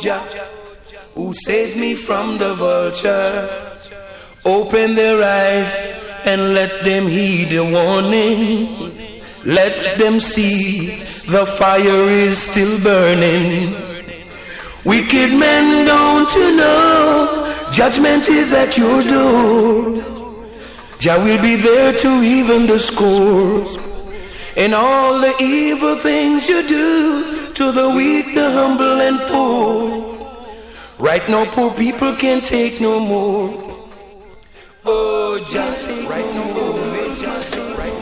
Jah, who saves me from the vulture. Open their eyes and let them heed the warning. Let them see the fire is still burning. Wicked men don't you know judgment is at your door. Jah will be there to even the score. And all the evil things you do to the weak, the humble, and poor. Right now, poor people can't take no more. Oh, Jah, right now,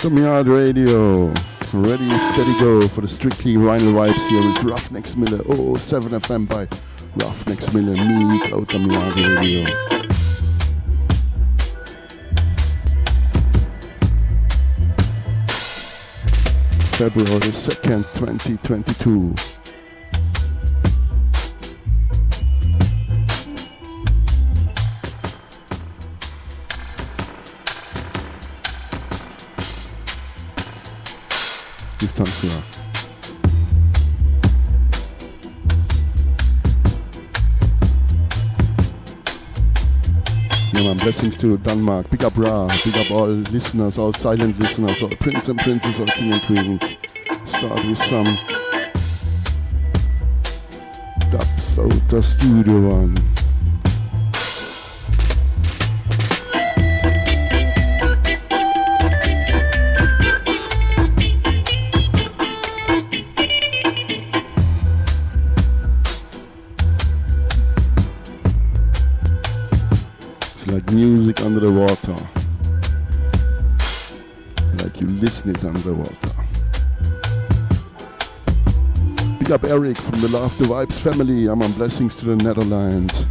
Welcome Yard Radio. Ready, steady, go for the strictly vinyl vibes here with Ruffneck Smille. Oh, 7 FM by Ruffneck Smille meet Outta Mi Yard Radio. February 2nd, 2022. Blessings to Denmark. Big up Ra. Big up all listeners, all silent listeners, all princes and princesses, all king and queens. Start with some out the studio one. Like you listen it under the water. Big up Eric from the Love the Vibes family. I'm on blessings to the Netherlands.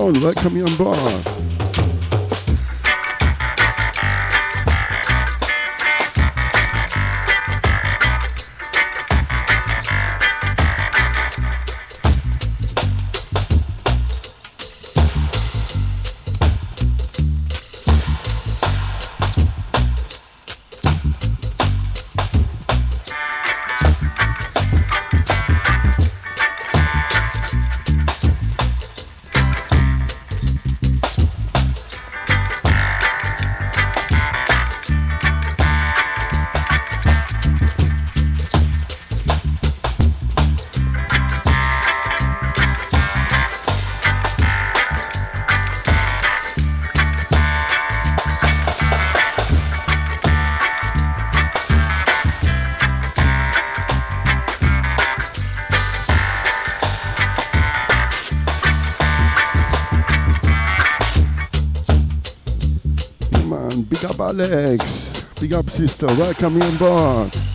Stone, welcome you on board. Alex. Big up, sister. Welcome on board.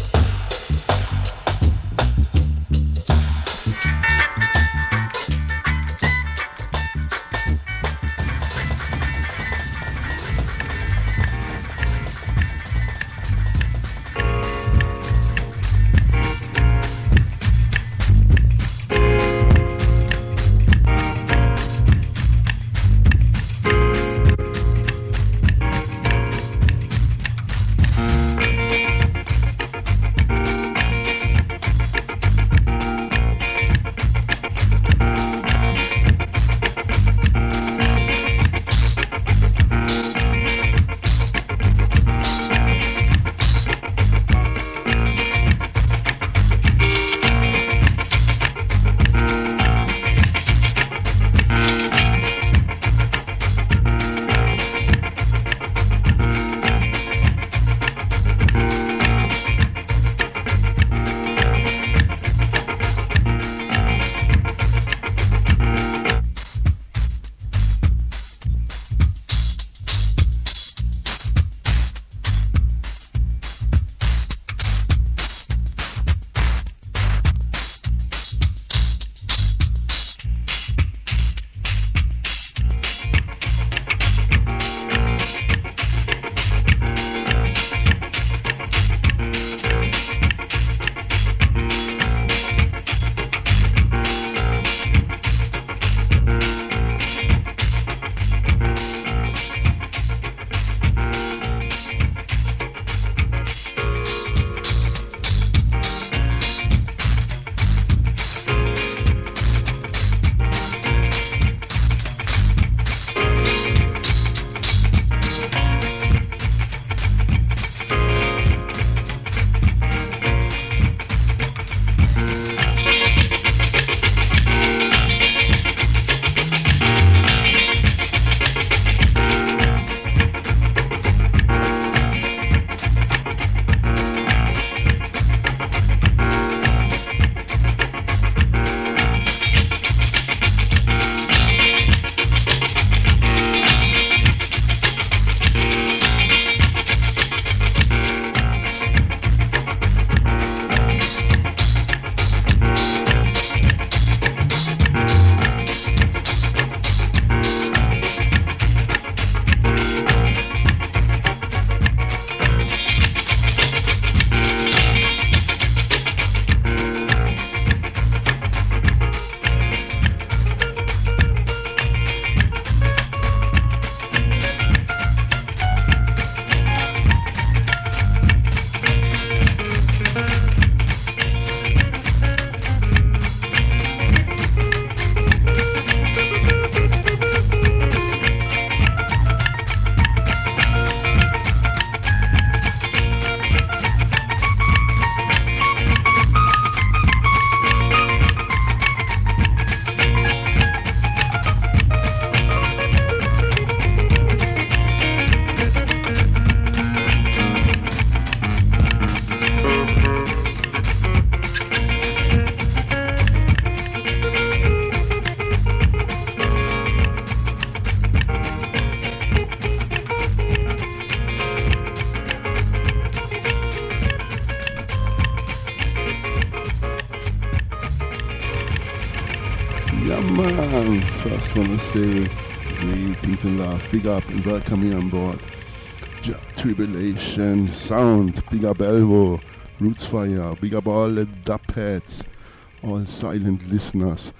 Want to say and love. Big up and welcome here on board. Ja, Tribulation, Sound, big up Elvo, Roots Fire, big up all the dub heads, all silent listeners.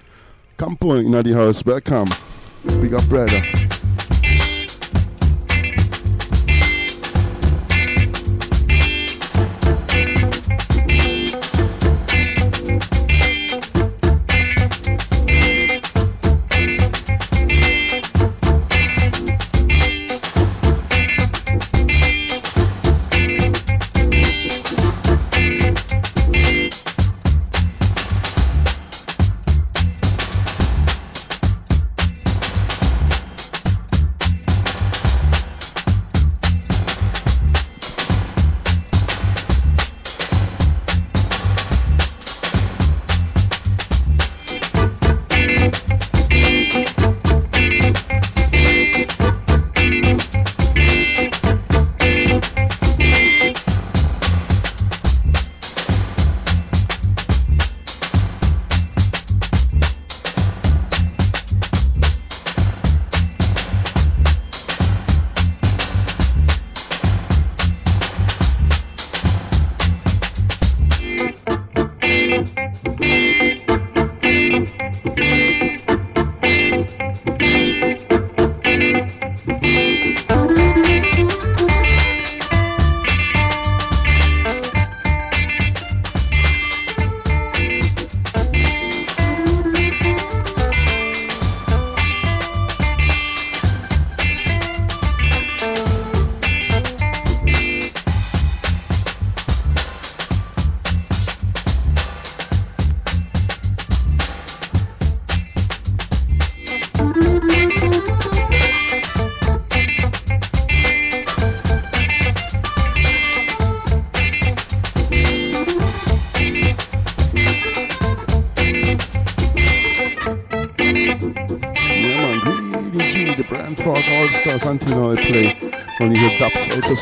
Campo in the house, welcome. Big up brother.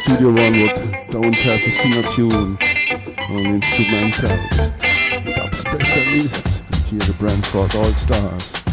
Studio One would don't have a singer tune on instrumentals. Dub specialist, here the Brentford All Stars.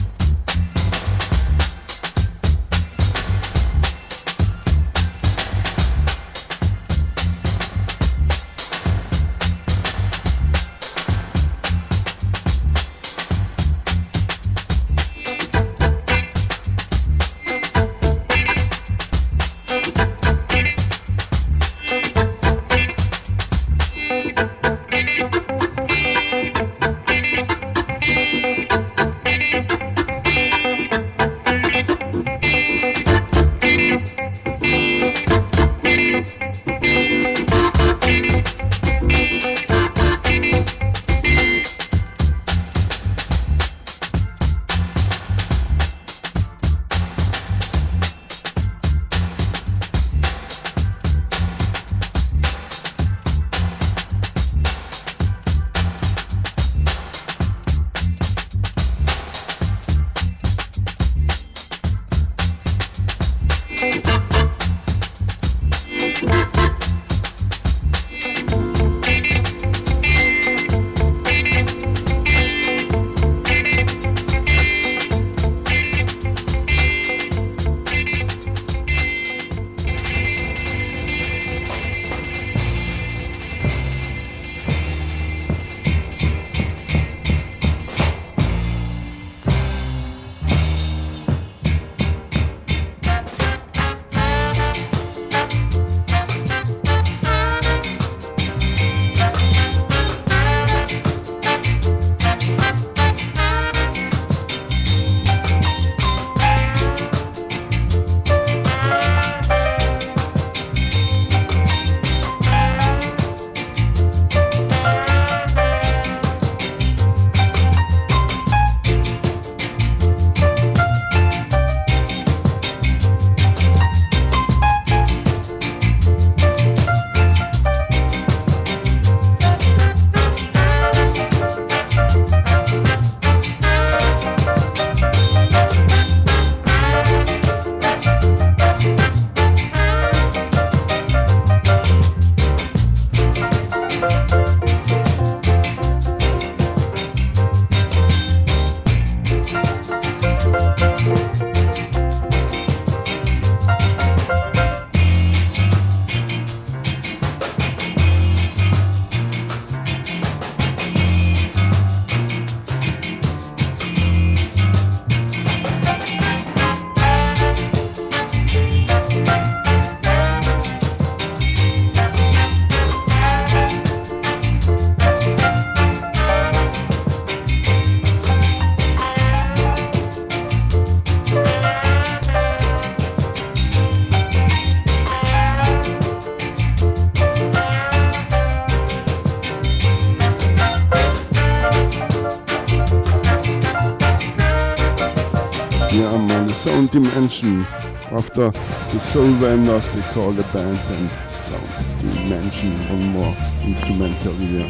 Sound Dimension. After the Soul Vendors, they call the band and Sound Dimension. One more instrumental here.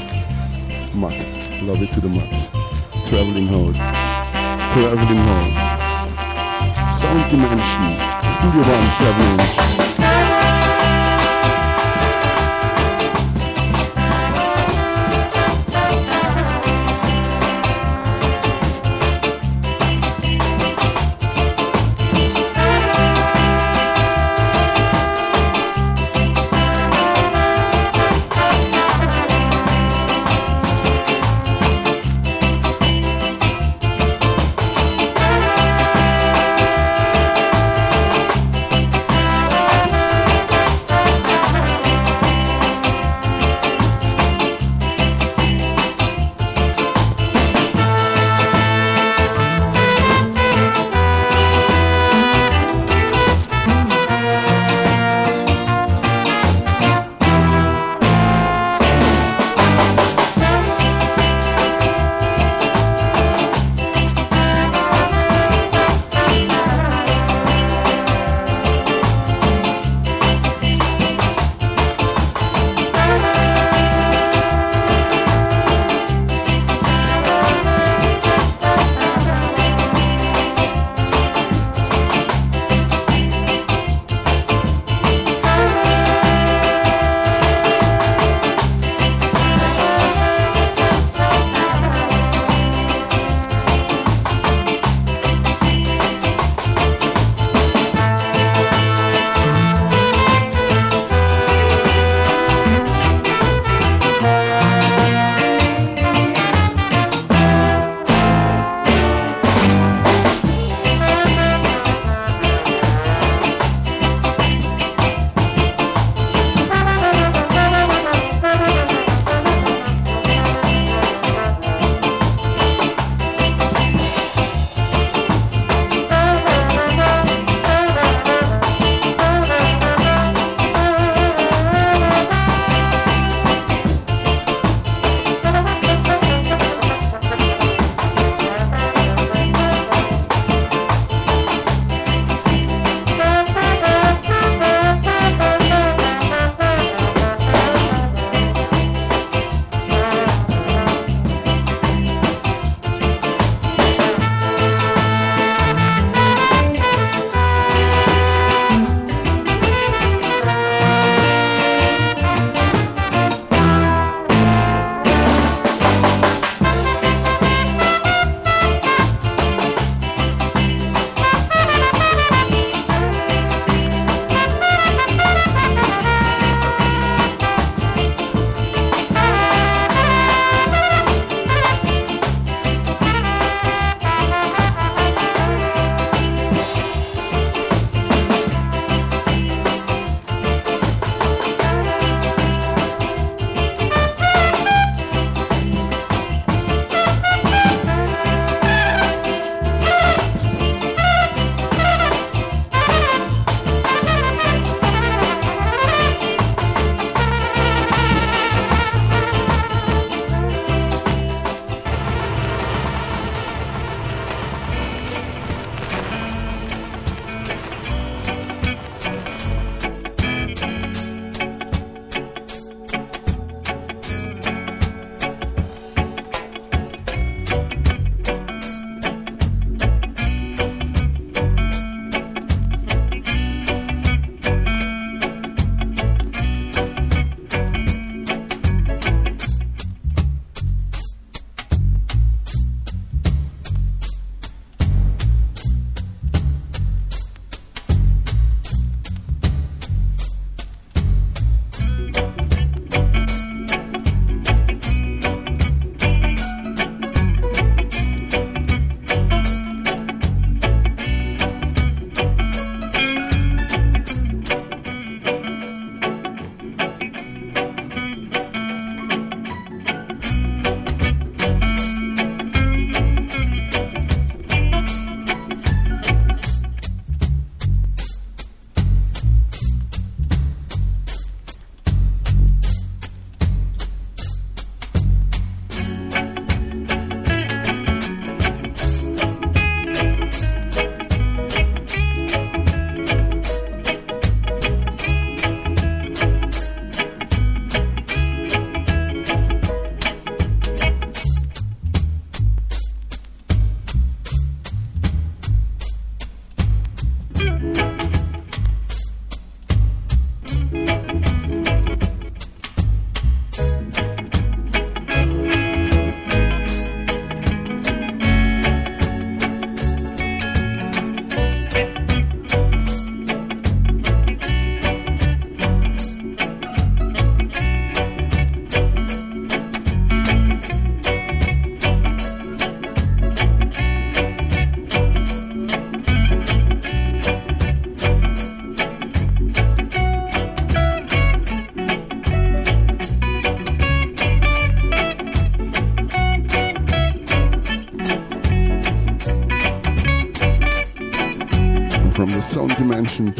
Matt, love it to the max. Traveling Hall. Traveling Hall. Sound Dimension. Studio One 7 inch.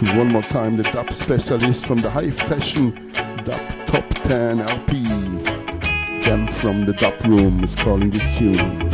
To one more time the dub specialist from the high fashion dub top 10 LP. Them from the dub room is calling this tune.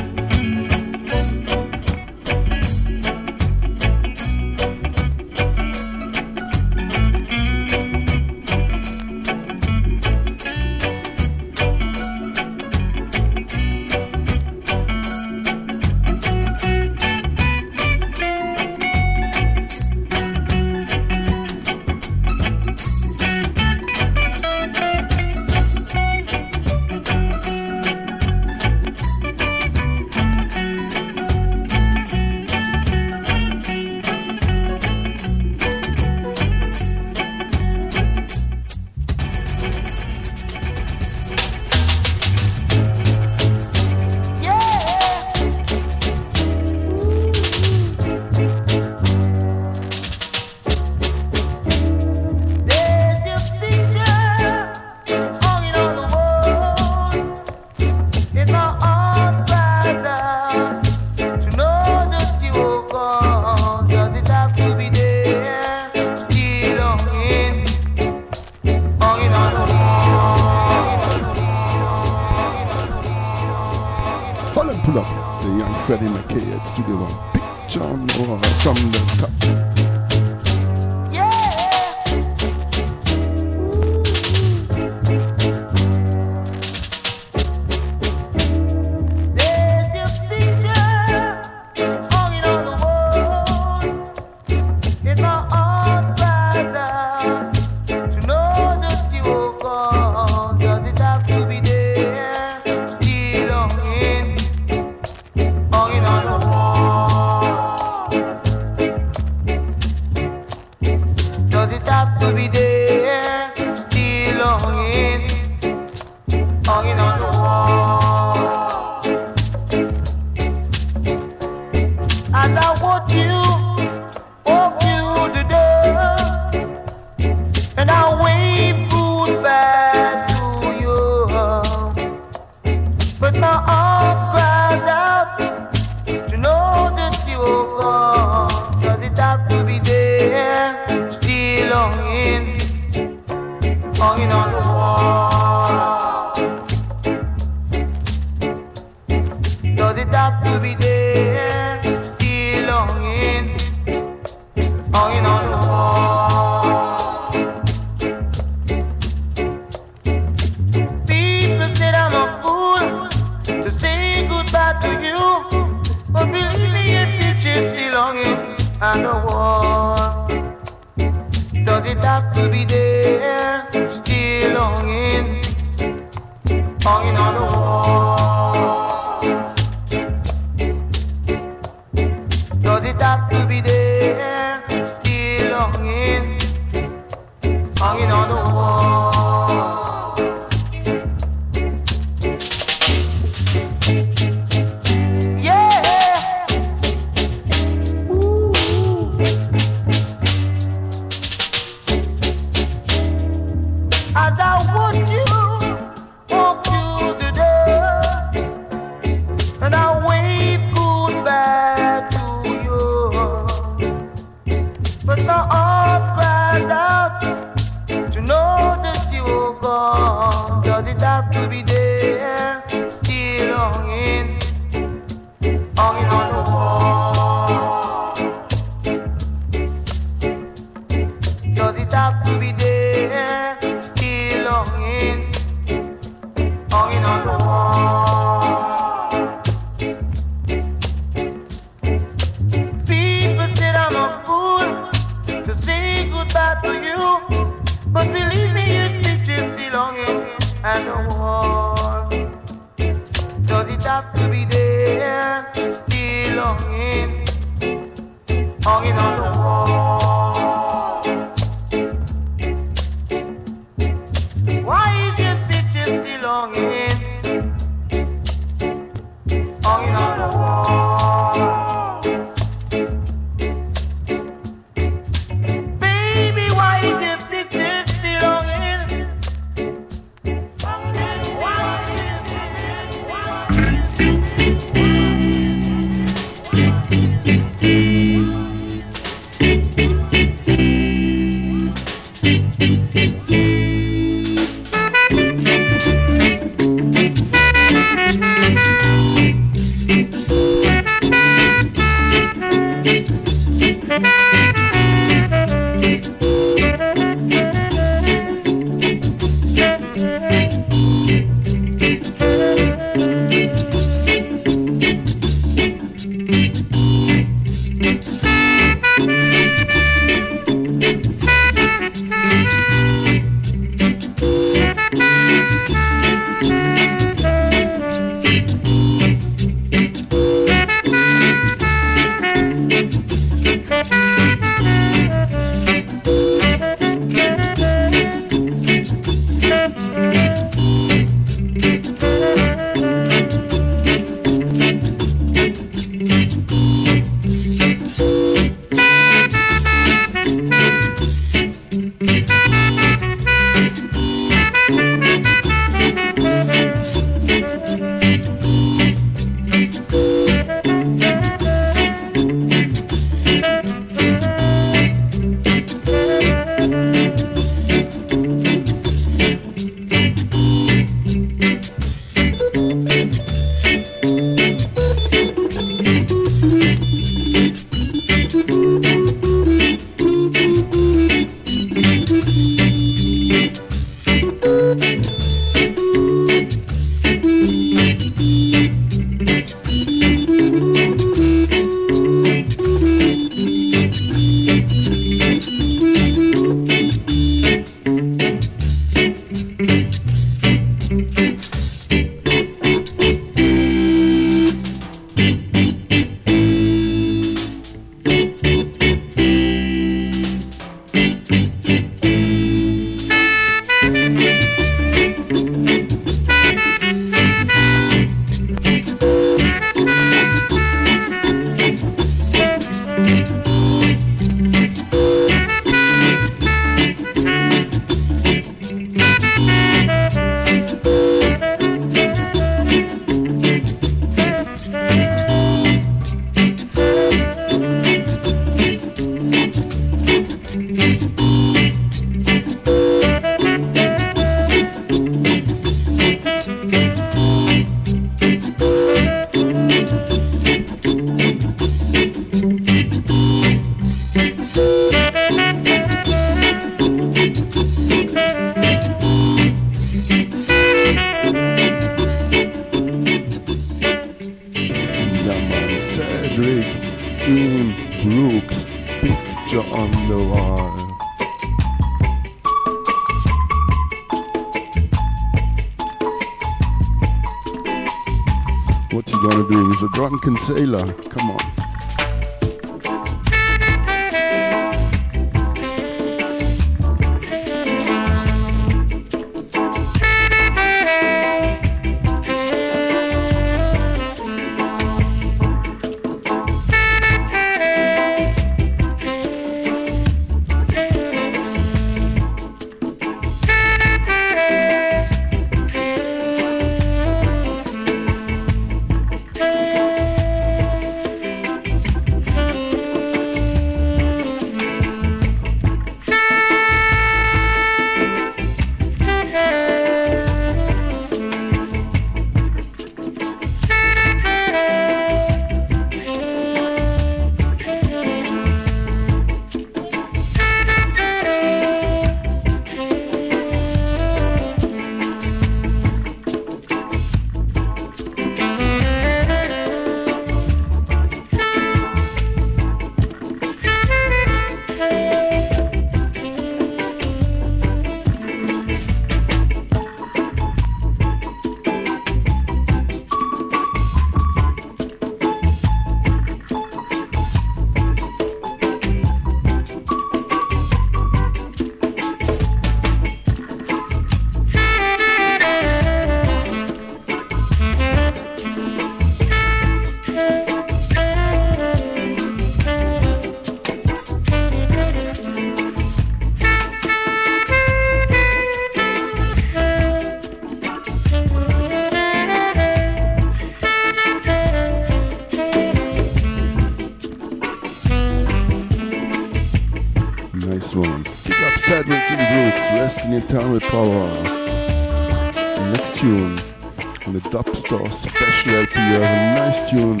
Special LP nice tune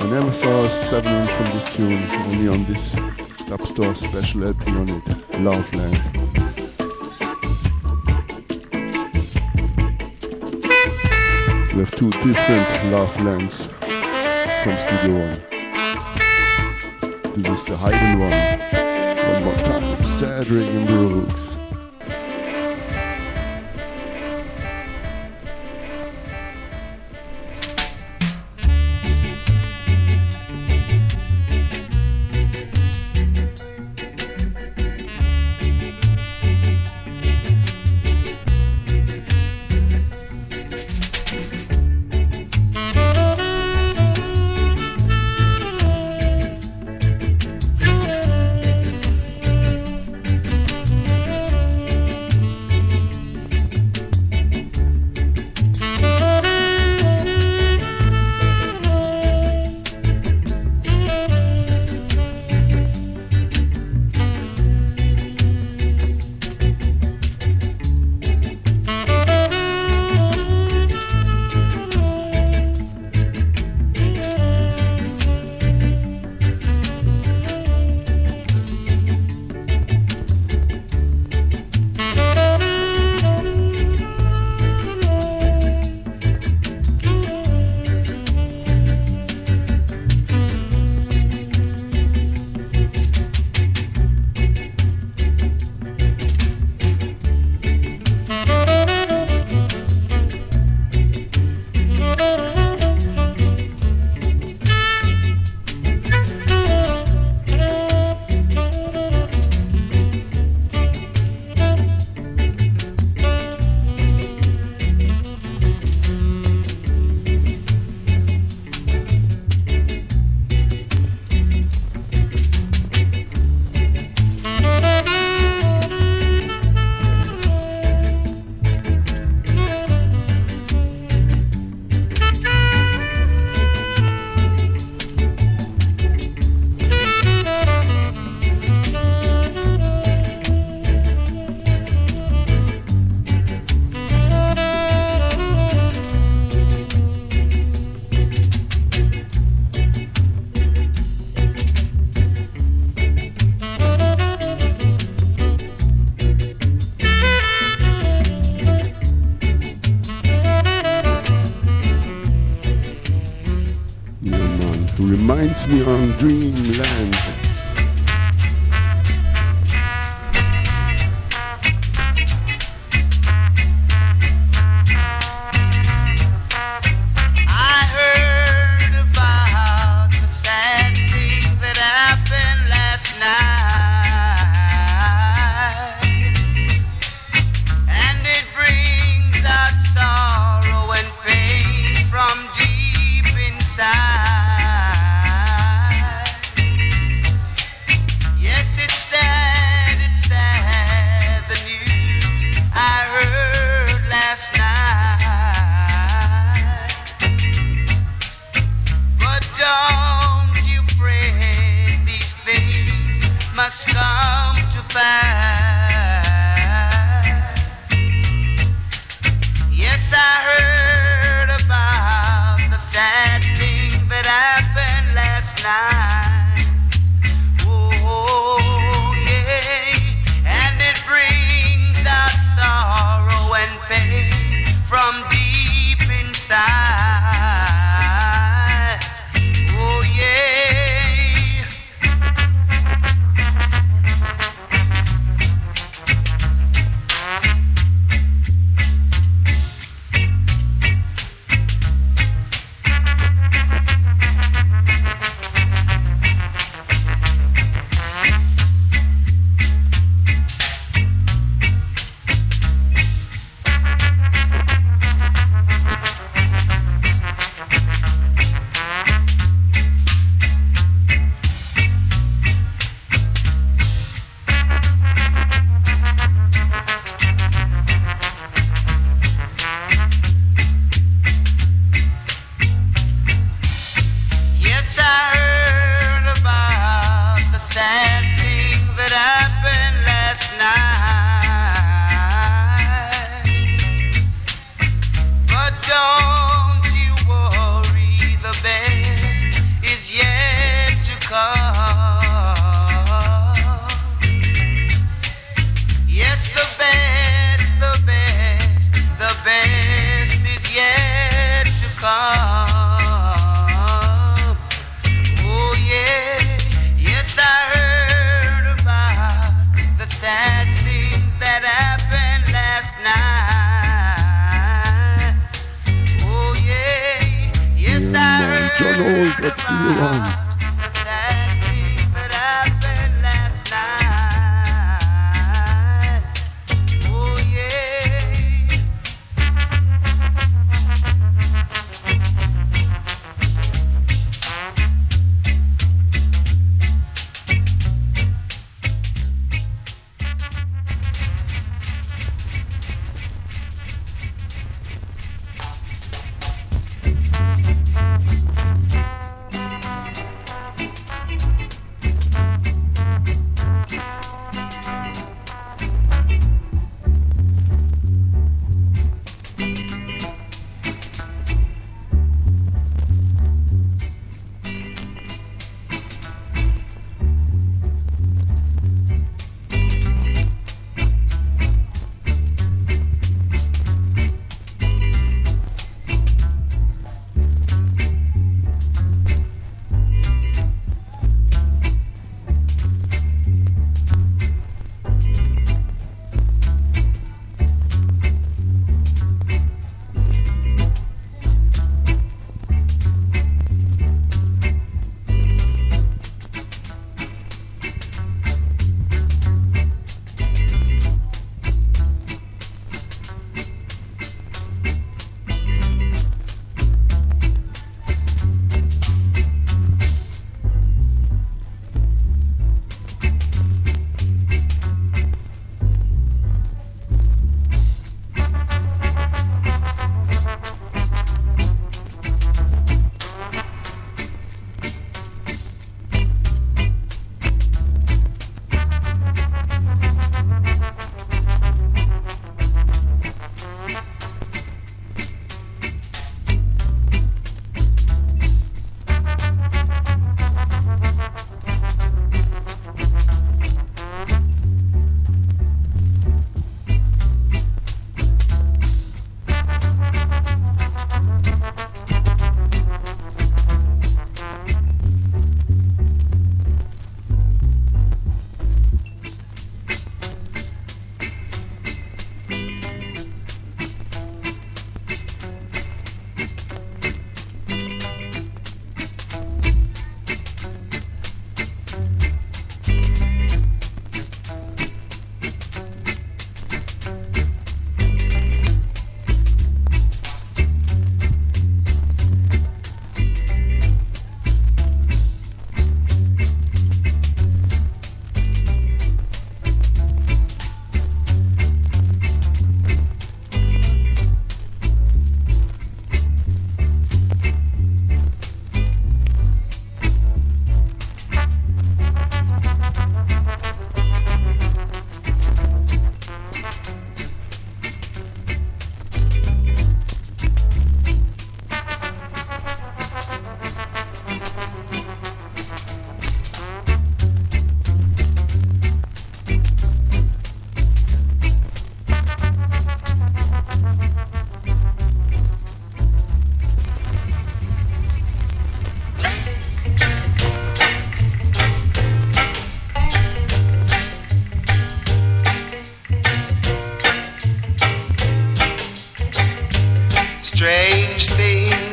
i never saw a 7 on this Dub Store Special LP on it, Loveland. We have two different love lands from Studio One. This is the hidden one. One more time, Cedric Im Brooks. Reminds me on Dreamland.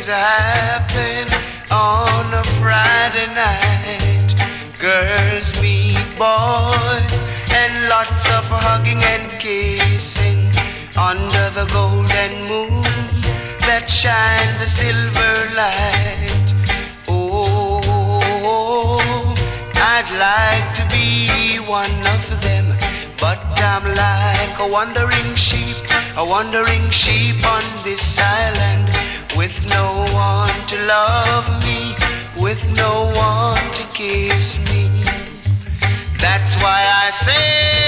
Things happen on a Friday night. Girls meet boys and lots of hugging and kissing under the golden moon that shines a silver light. Oh, I'd like to be one of them, but I'm like a wandering sheep, a wandering sheep on this island with no one to love me, with no one to kiss me. That's why I say.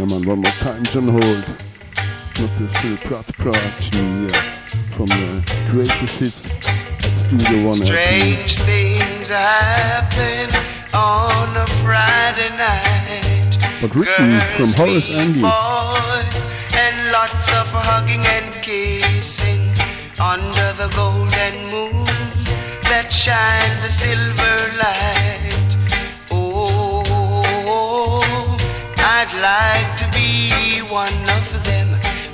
Yeah, man, one more time, John Holt. Not the Phil Pratt production here from the eh, greatest hits at Studio One. Strange things happen on a Friday night. But written Girls from Horace Andy. Boys and lots of hugging and kissing under the golden moon that shines a silver light. I'd like to be one of them,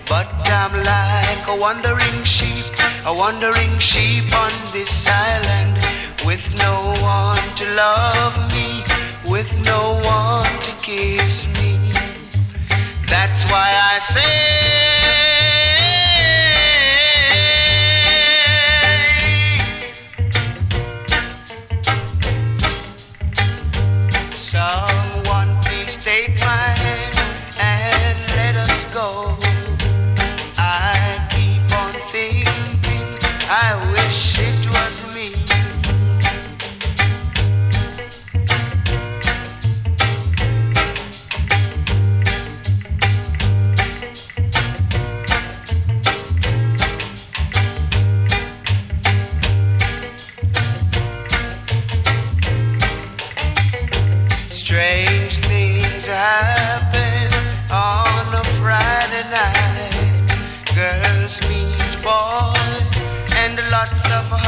but I'm like a wandering sheep, a wandering sheep on this island with no one to love me, with no one to kiss me. That's why I say.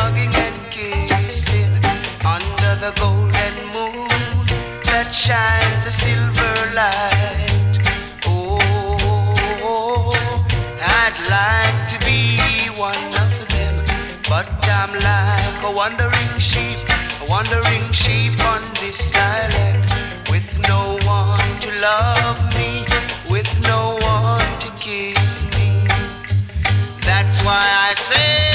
Hugging and kissing under the golden moon that shines a silver light. Oh, I'd like to be one of them, but I'm like a wandering sheep, a wandering sheep on this island with no one to love me, with no one to kiss me. That's why I say.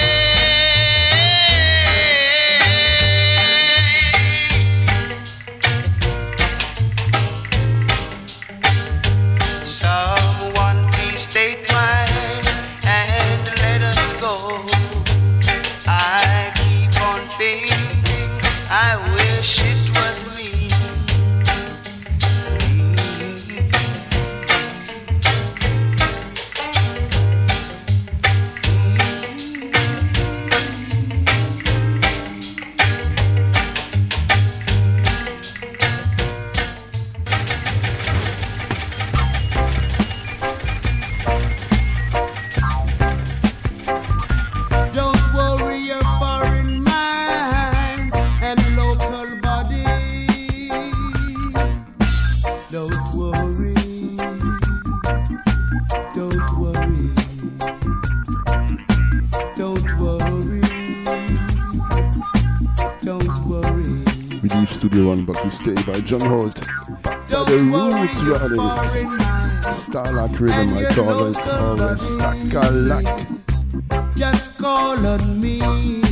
Wednesday by John Holt. Back by the Roots Rally. Starlock rhythm, I call it. Always stack a. Just call on me.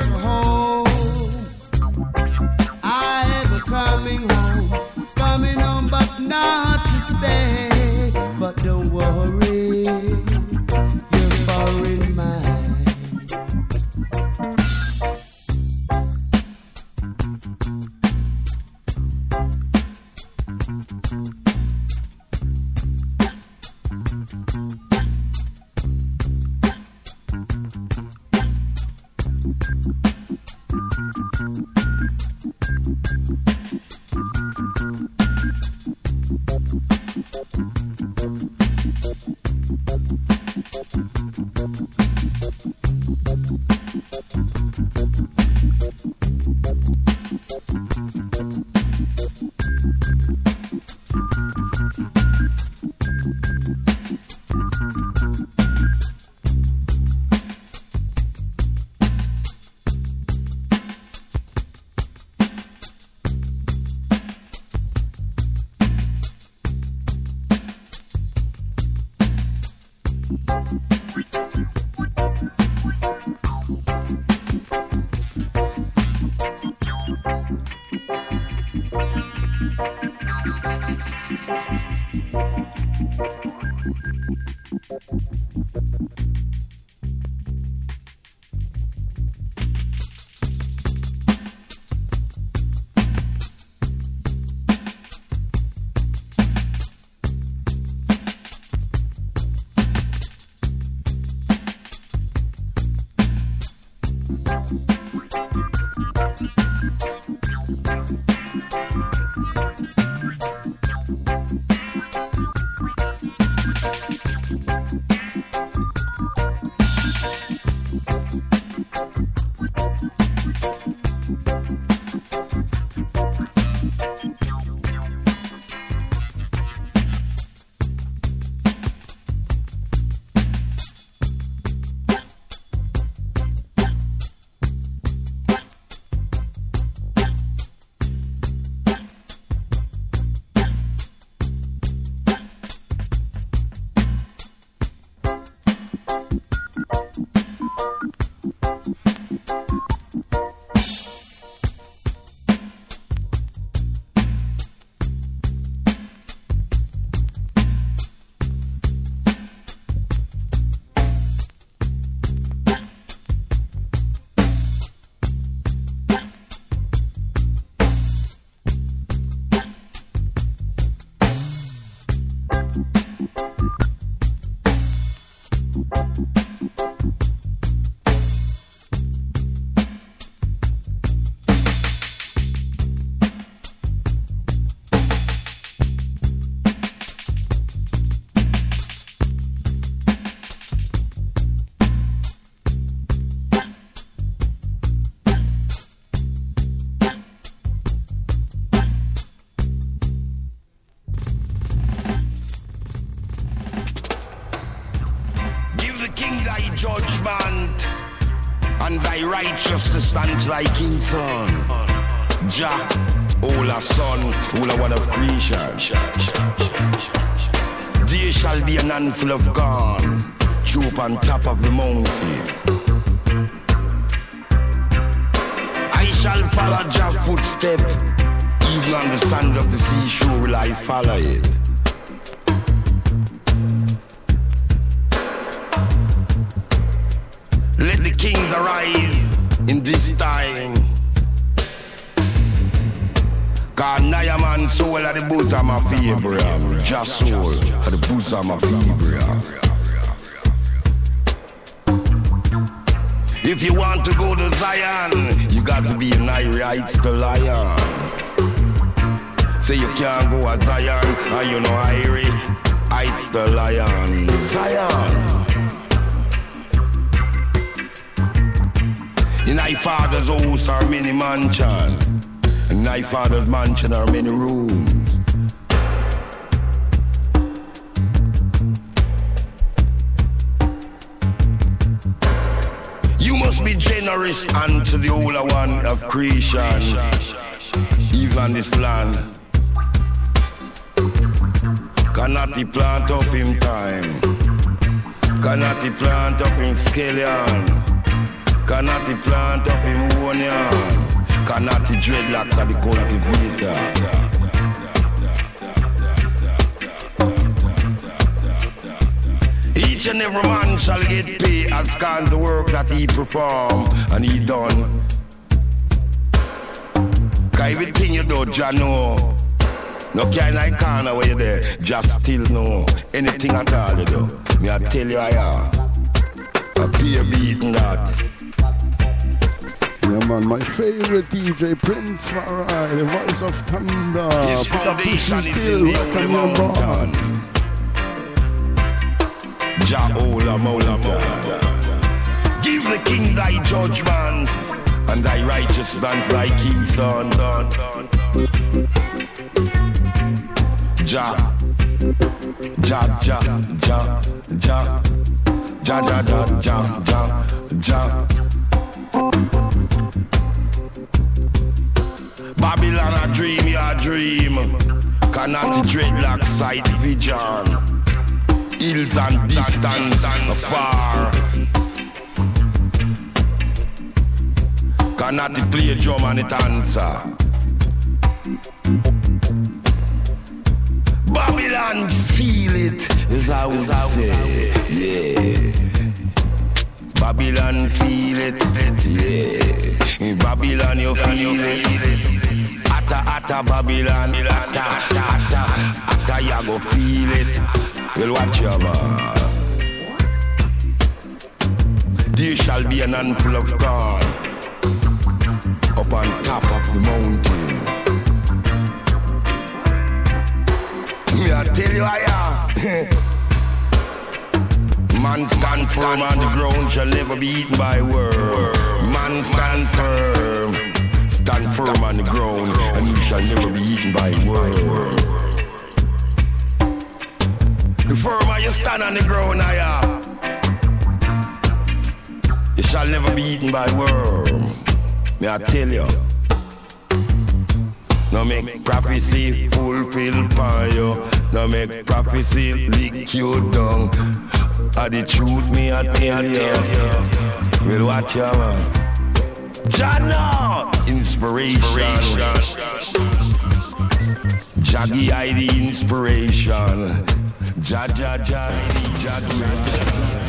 home. I am coming home, coming home, but not to stay. Righteousness stands thy king's son. Jah, all a son, all a one of creation. There shall be an handful of corn, troop on top of the mountain. I shall follow Jah footstep, even on the sand of the seashore will I follow it. The bosom of Abraham. Just soul at the bosom of If you want to go to Zion, you got to be in Heights to Lion. Say you can't go to Zion, and you know Irie, Heights to Lion. Zion. In thy father's house are many mansions. In thy father's mansion are many rooms. Generous unto the older one of creation, even on this land. Cannot be plant up in time. Cannot be plant up in scallion. Cannot be plant up in Wonian. Cannot be dreadlocks at the cultivator. Each and every man shall get paid as can the work that he perform and he done. Cause everything you do, Jah know. No kind of corner where you there, just still know. Anything at all you do. Me I tell you I am. I be A beating that. Yeah, man, my favorite DJ, Prince Far I, the voice of thunder. His foundation is in the rock holy and roll ball. mountain. Jah Ola mountain. Give the king thy judgment and thy righteousness thy king's son. Jah, Jah, Jah, Jah, Jah, Jah, Jah, Jah, Jah, Jah, Jah. Babylon a dream, you a dream. Cannot dreadlock sight vision. Hills and distance afar. Cannot the play drum and it answer. Babylon feel it, is how we say, yeah. Babylon feel it, yeah. In Babylon you feel it. Atta atta Babylon, atta atta atta, you go feel it. Well watch your man. There shall be an handful of corn up on top of the mountain. Me I tell you I uh, am. Man stand firm on the ground shall never be eaten by worm. Man stand firm, stand firm on the ground, and you shall never be eaten by worm. The firmer you stand on the ground, I am. You shall never be eaten by worm. May I tell you. No make prophecy fulfill for you. No make prophecy lick you down. Ah, the truth me I tell you. Well, watch your man. Jana, inspiration. Jaggy I the inspiration. Ja ja ja, ja ja. Luck,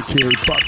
aka Buck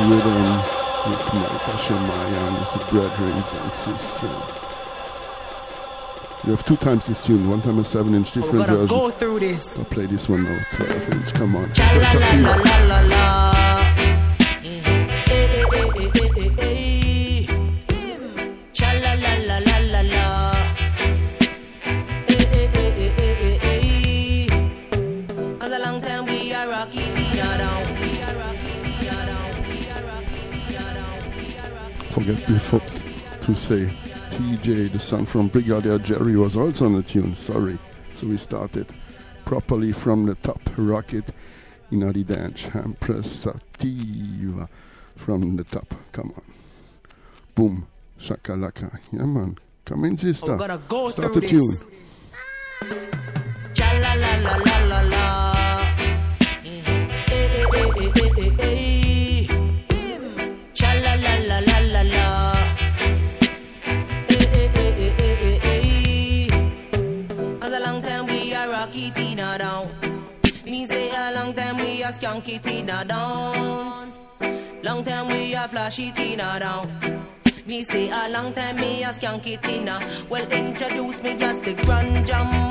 rhythm, this Micah Shemaiah and his brethren and sisters. You have two times this tune, one time a 7 inch different gonna version. go through this. I'll play this one now, 12 inch, come on. Cha are rocky Forget before to say TJ, the son from Brigadier Jerry, was also on the tune. Sorry. So we started properly from the top. Rocket in the dance. Empressativa from the top. Come on. Boom. Shakalaka. Yeah, man. Come in, sister. Oh, We're gonna go Start the this. tune. Tina. Me say a long time we are skanky Tina down. Long time we are flashy Tina down. Me say a long time me a skanky Tina. Well introduce me as the grand jam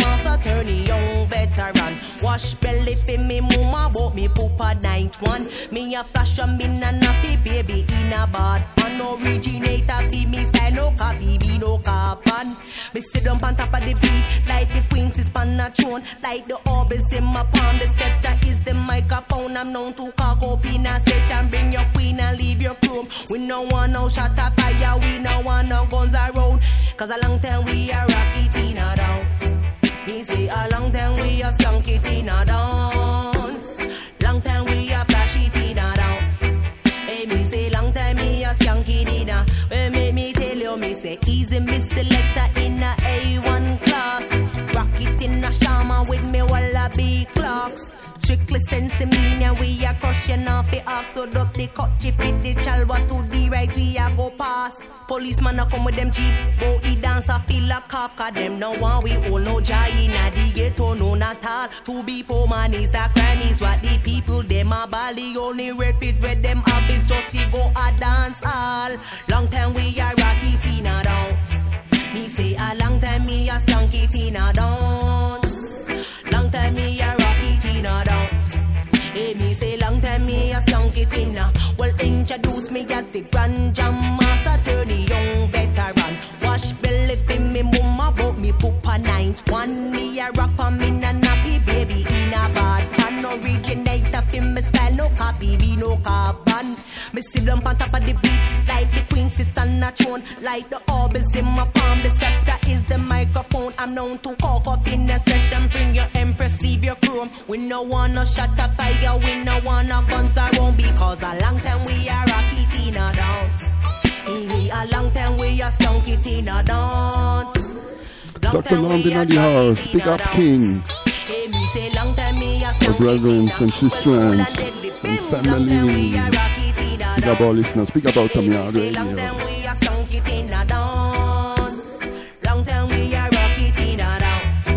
attorney, young veteran. Wash belly for me mama, bought me poop a night one. Me a flash a min a nappy baby in a bad pan. Originator be me style, no copy, be no carbon. Me sit down on top of the beat, like the queens is pan a throne, like the orbis in my palm. The scepter is the microphone. I'm known to cock up in a session. Bring your queen and leave your chrome. We no want no shot of fire, we no want no guns around. Cause a long time we are rocky Tina dance. Me say a long time we are skunky Tina dance. Long time we are flashy Tina dance. Hey, me say long time me a skanky Tina. Well, make me tell you, me say easy me selector in a A1 class. Rock it in a shama with me wallaby clocks. Sense mean and we are crushing off the ox. Load up the cut chip with the chalwa to the right we a go past. Policeman a come with them jeep. Bout the dancer feel a cough. Cause them no one we all no joy in a the ghetto no not all. To be poor man is a crime is what the people them a bally. Only repeat where them have is just to go a dance all. Long time we are rocky Tina dance. Me say a long time me a skanky Tina dance. Long time me a long time me a skanky Tina. Uh. Well, introduce me as the grand jam master, attorney, young veteran. Wash belly for me mama, but me poop a night one. Me a rock for me na nappy baby in a bad pan. Originator for me style, no copy, be no carbon. Me sit down on top of the beat, like the queen sits on a throne, like the orbs in my palm. The scepter is the microphone. I'm known to cock up in a session. Bring your empress, leave your chrome. We no wanna shut a fire, we no wanna guns around because a long time we are rocky Tina dance. A long time we are skunky Tina dance. Long Dr. time we London are at the house. Big up. King. Hey, me say long time me a Our brethren and sisters and family. Film. Long time we are rocky Tina Big up all listeners. speak about me on long time we are skunky Tina dance. Long time we are rocky Tina dance.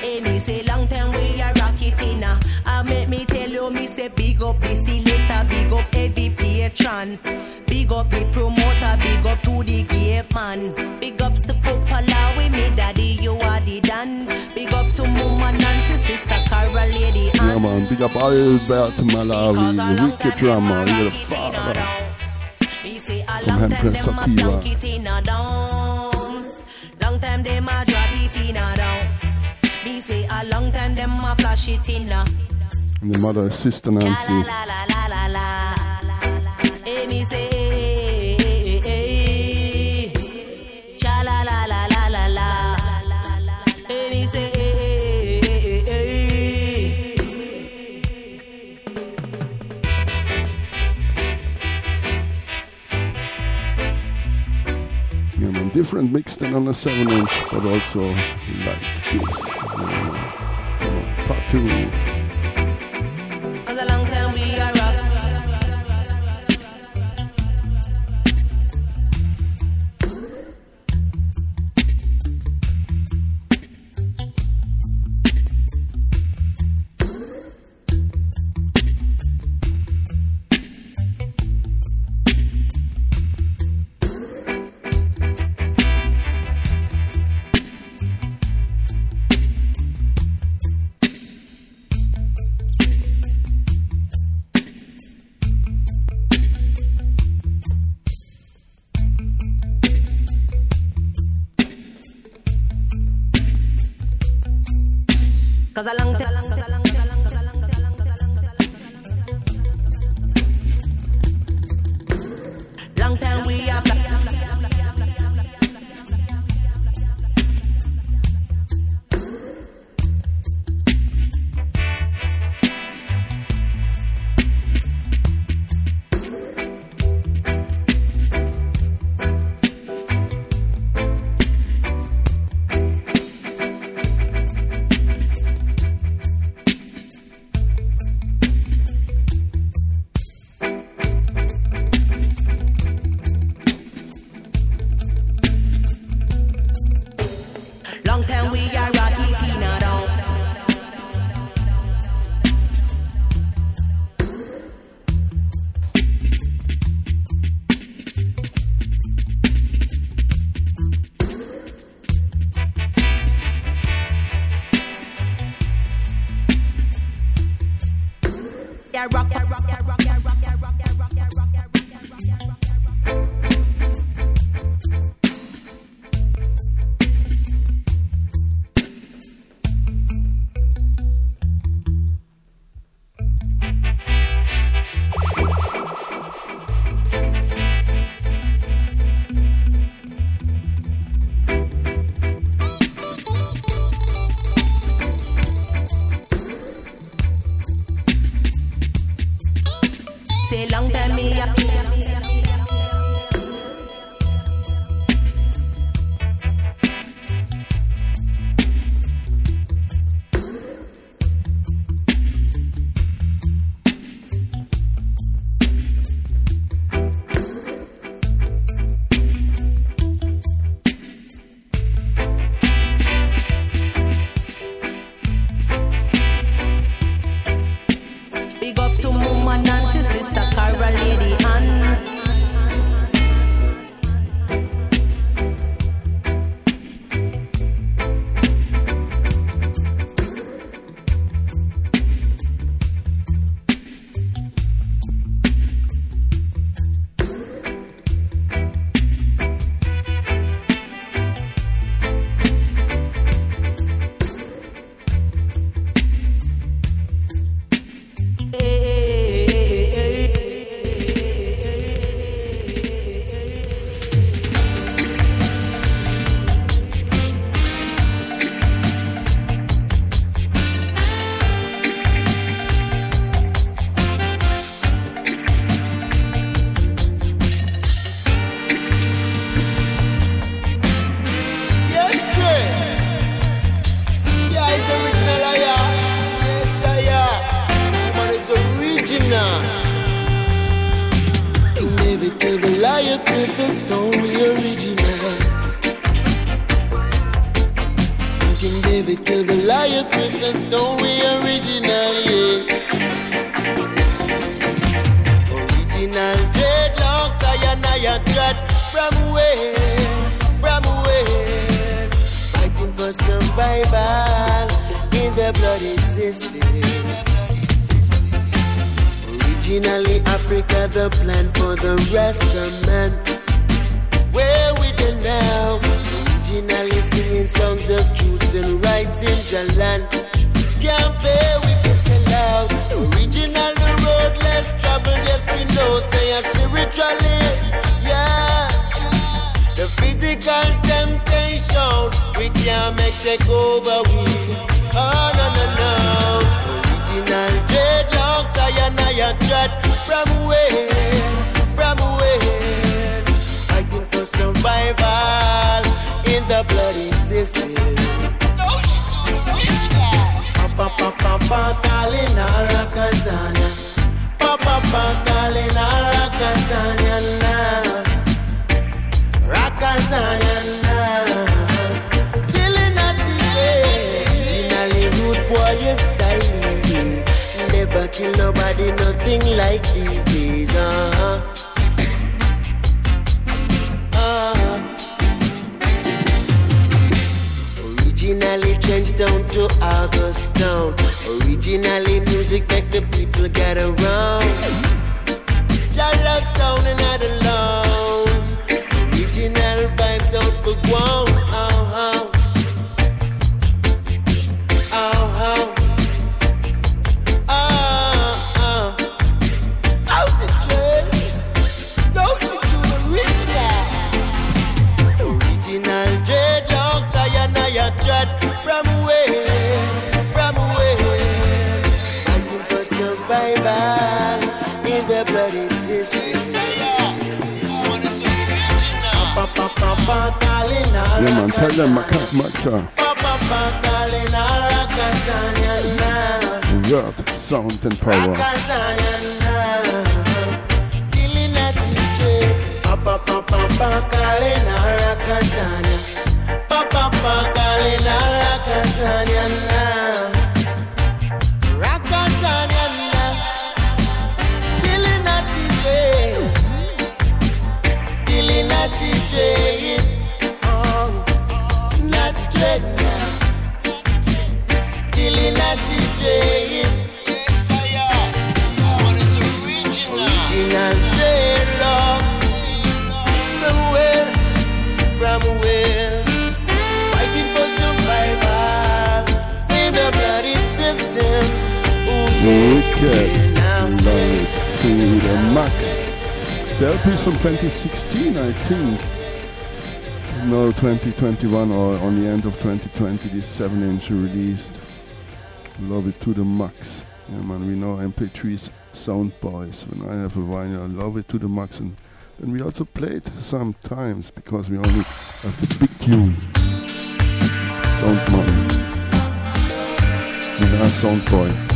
Hey, me say long time we are rocky Tina. I ah, make me tell you, me say big up the selector, big up every patron. Big up the promoter, big up to the gay man. Big ups to Popala with me daddy, you are the done. Big up yeah, man. Big up Alberto Malawi, the wicked drummer, you're the father. From Hempress Sativa. And the mother, sister Nancy. La, la, la, la, la, la. different mix than on a 7 inch, but also like this. Uh, part 2. Max. The LP is from 2016, I think. No, 2021 or on the end of 2020, this 7 inch released. Love it to the max. Yeah, man, we know MP3's sound boys. When I have a vinyl, I love it to the max. And, we also played sometimes because we only have the big tunes. Soundboy. We are sound.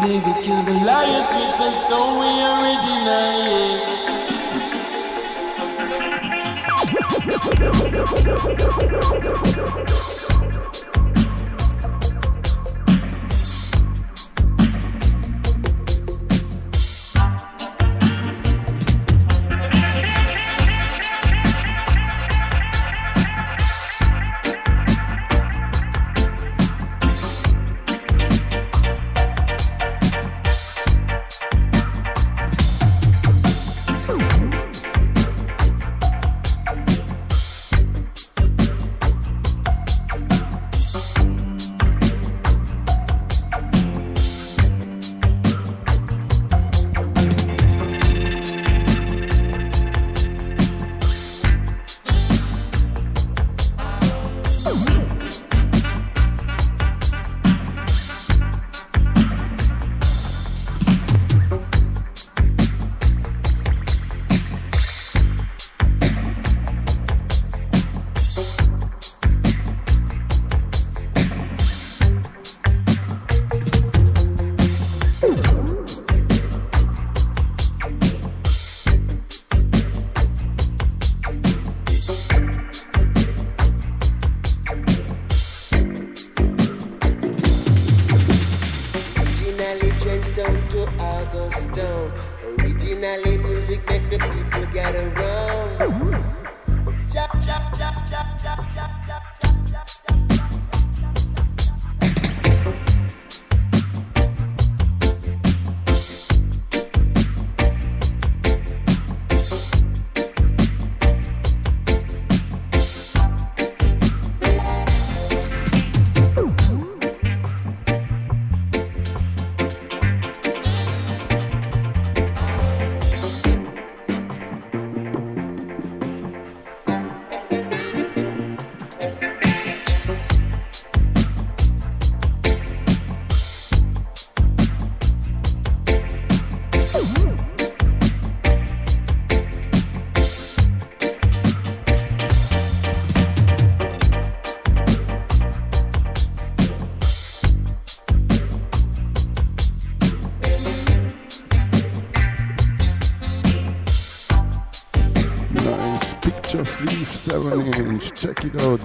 David killed Goliath with the stone we originated. Yeah.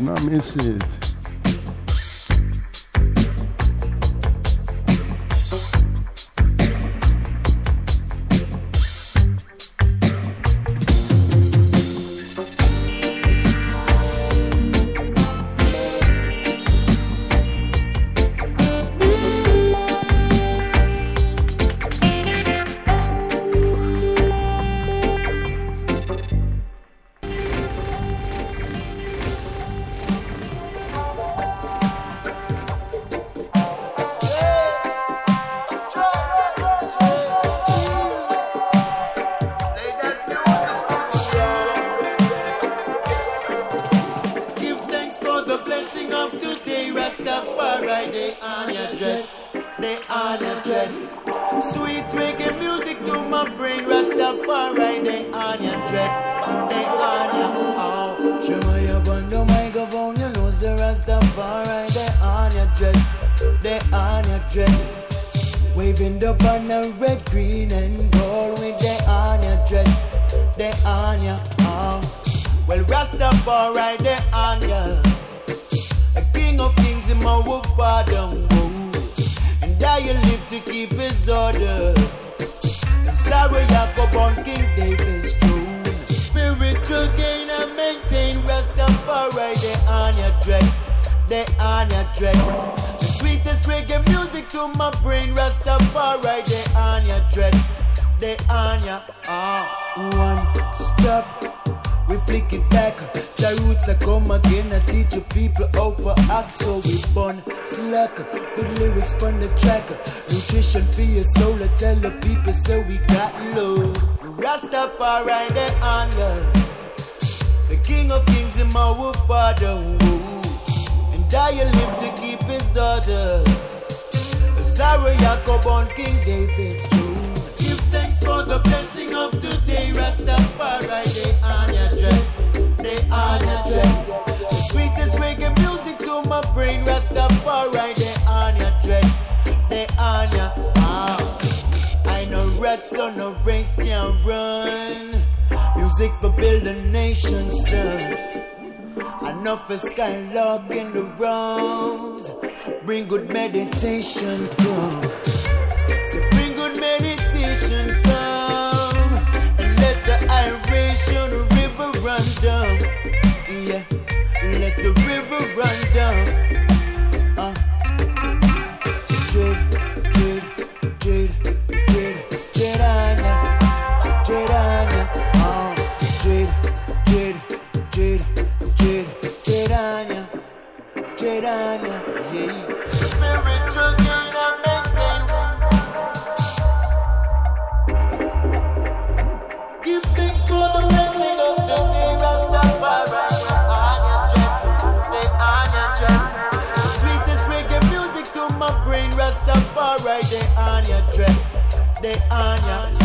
Not miss it. I to teach the people how for act, so we born slacker. Good lyrics from the tracker. Nutrition for your soul, I tell the people, so we got love. Rastafari, the honor. The king of kings and our father. Ooh. And I live to keep his order. Sarah Jacob on King David's true. Give thanks for the blessing of today, Rastafari, they honor, they honor. Sweetest reggae music to my brain, Rastafari, they on ya, dread, they on ya, ah. I know rats on no race can't run, music for building nations, sir. Enough for skylark in the rose, bring good meditation, come. the on.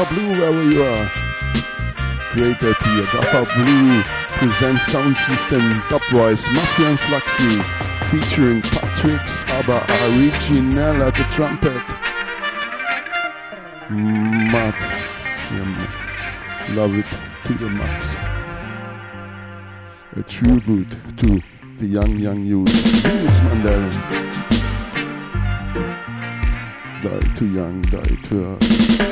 Gaffer Blue wherever you are. Great LP. Gaffer Blue presents Sound System Dubwise Mafia and Fluxy featuring Patrick Aber Original at the trumpet. Mad. Yeah, love it to the max. A tribute to the young, young youth. Louis Mandarin. Die too young, die too early.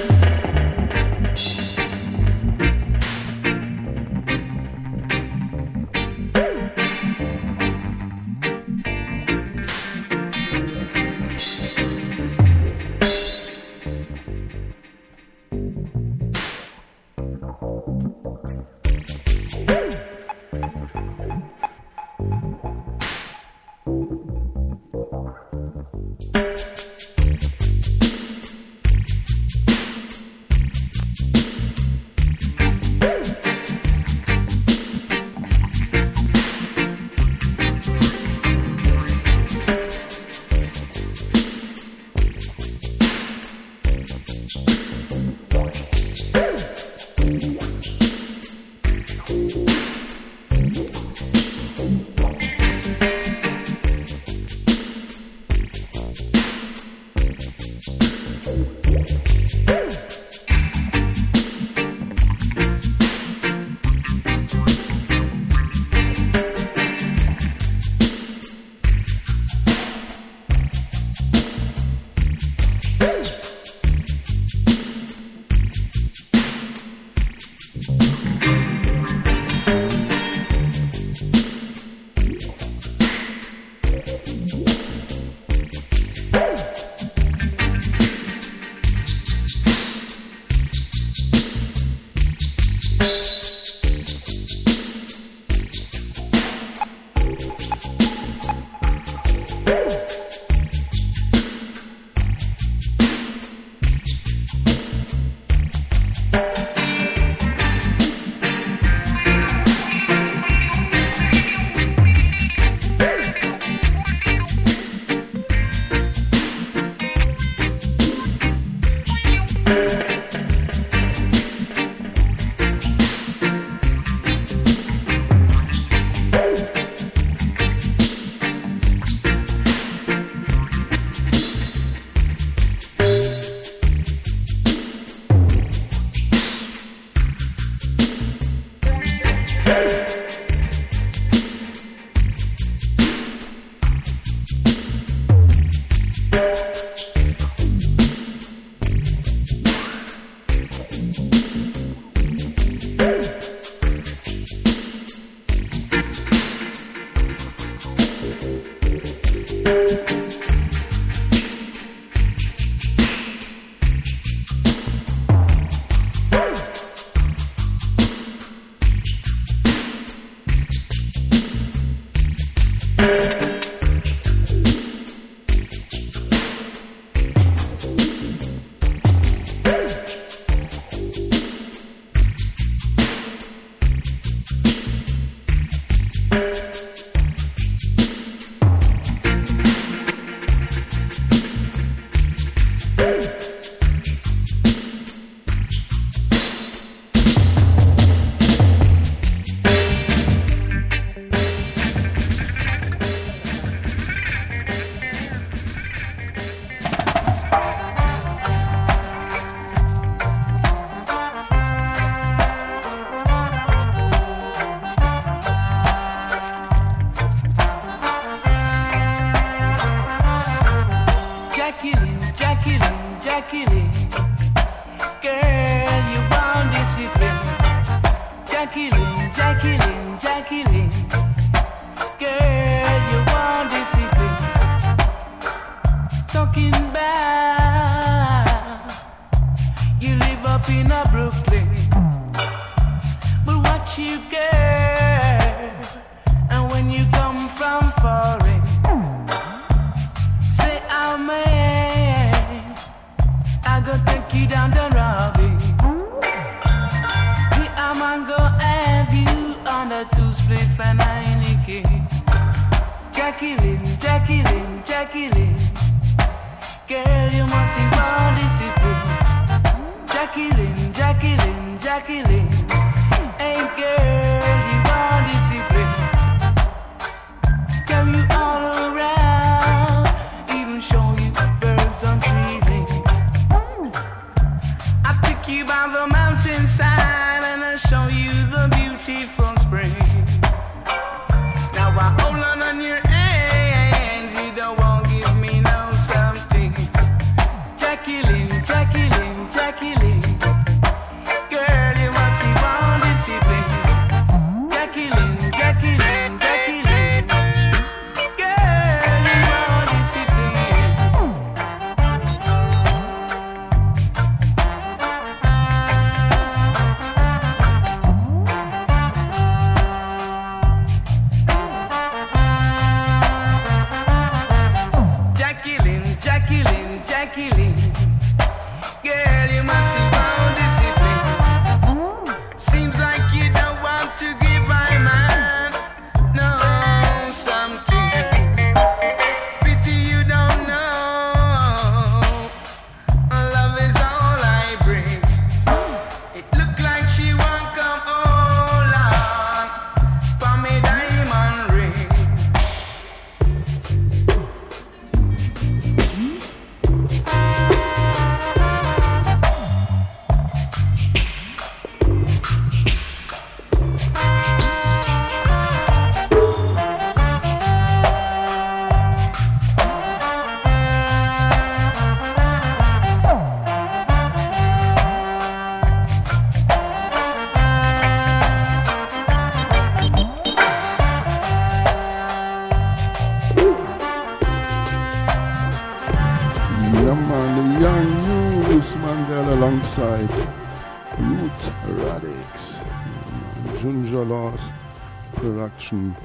session.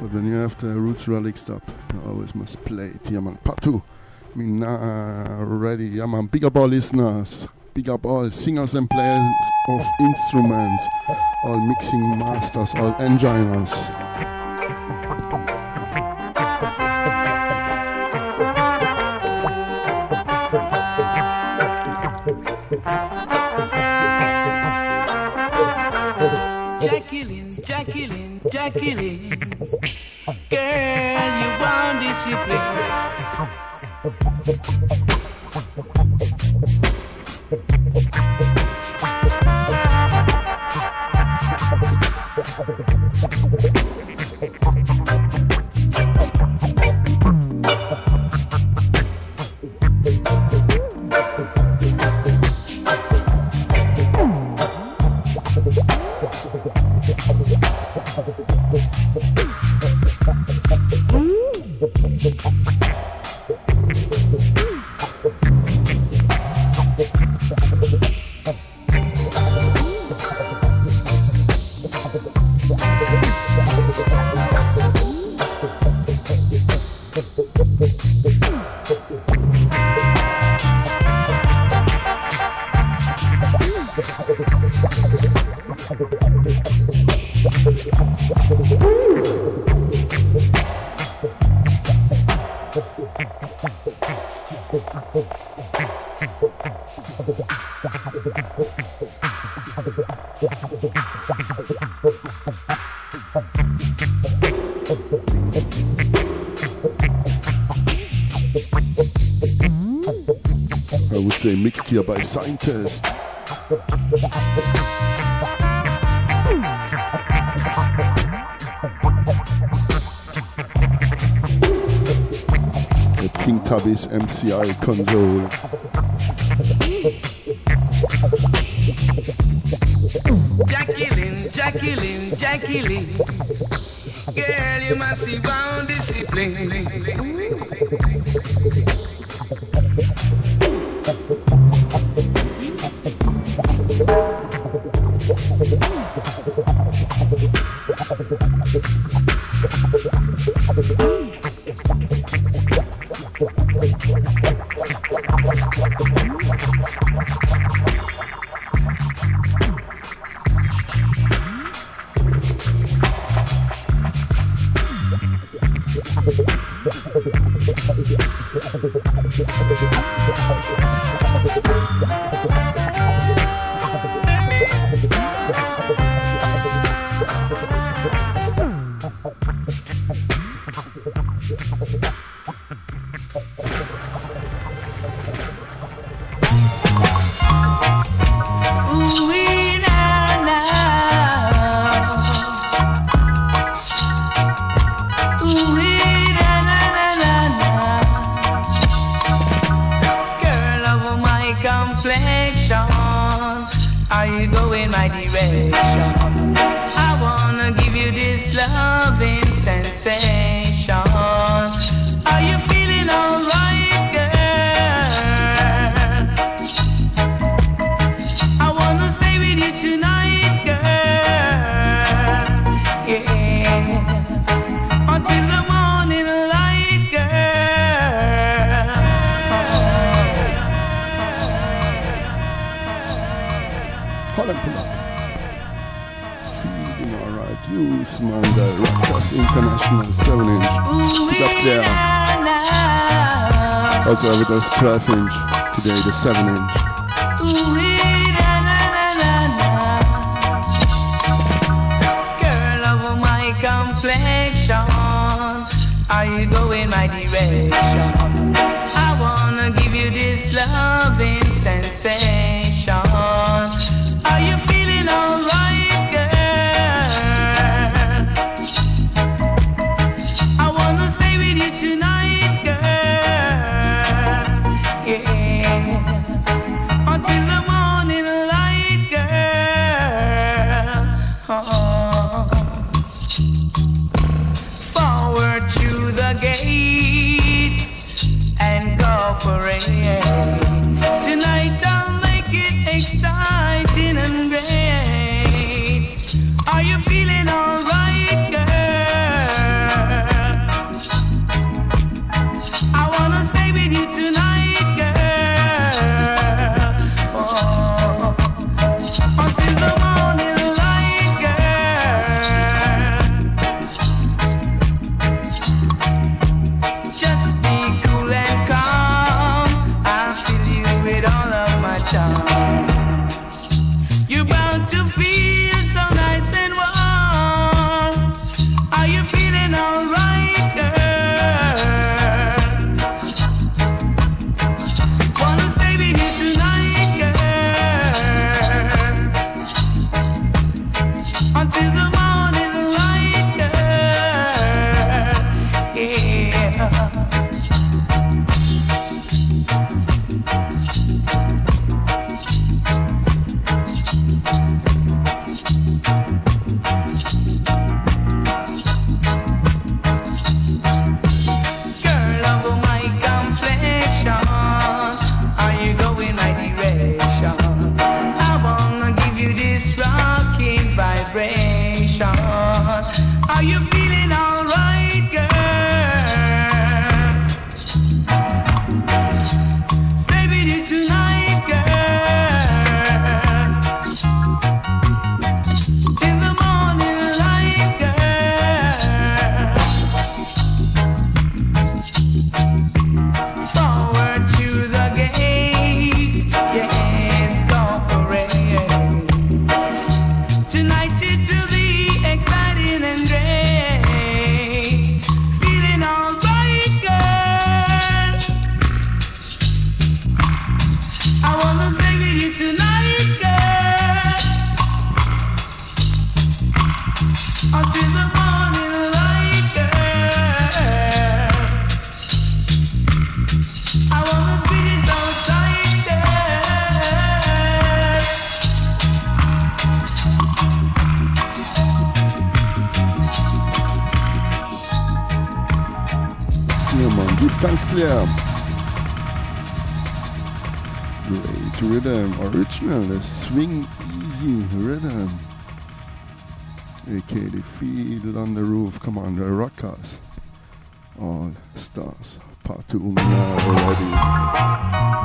But when you have the Roots Relic stop, I always must play it yamang Patu. Mean already, yeah man, big up all listeners, big up all singers and players of instruments, all mixing masters, all engineers. Jacqueline, Jacqueline. here by Scientist. At King Tubby's MCI console. Jacqueline, Jacqueline, Jacqueline. Let's 12 inch, today the 7 inch. Well, the swing easy rhythm. Okay, the field on the roof, come on, the rockers. All stars, part two now already.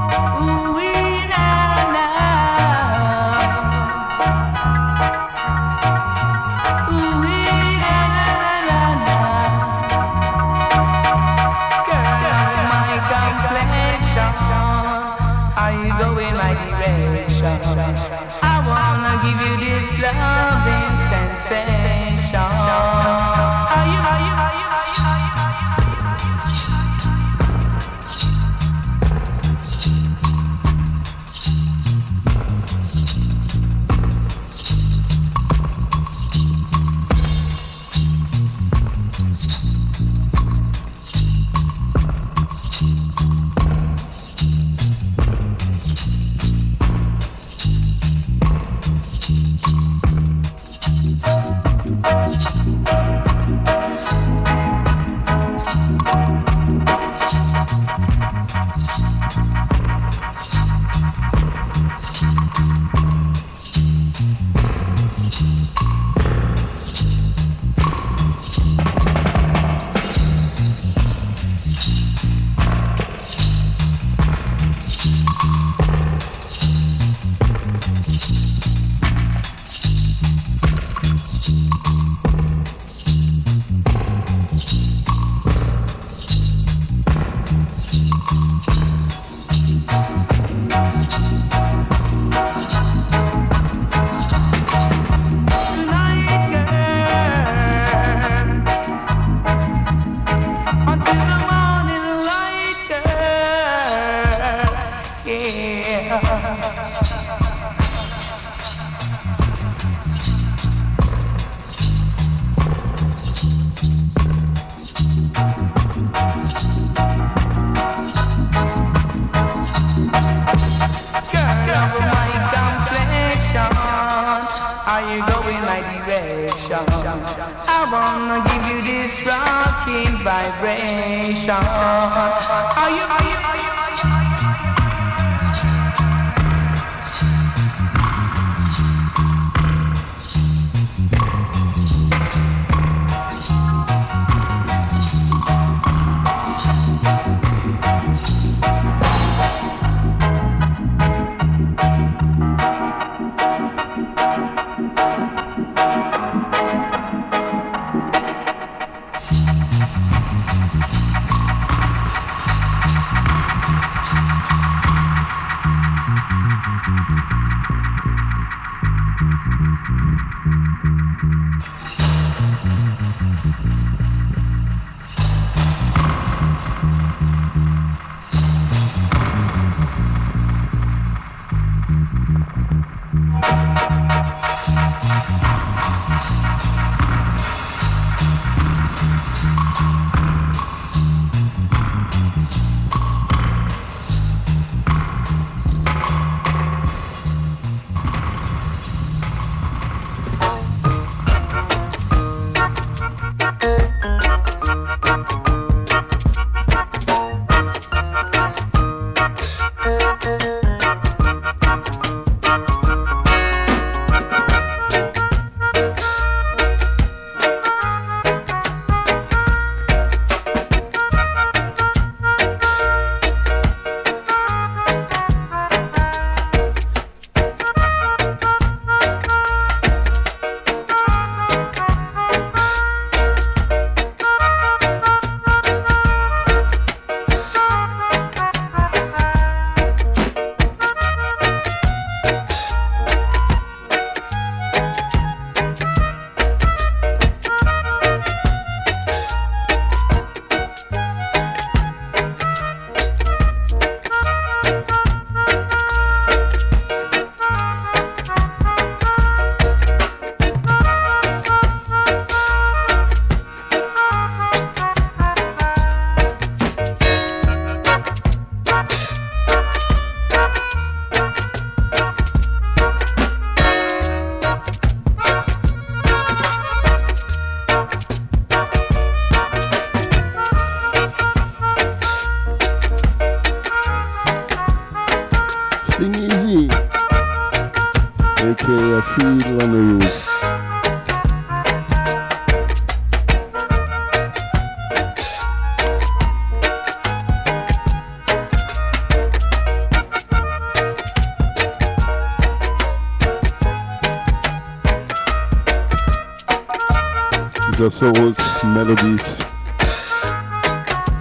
These are soul melodies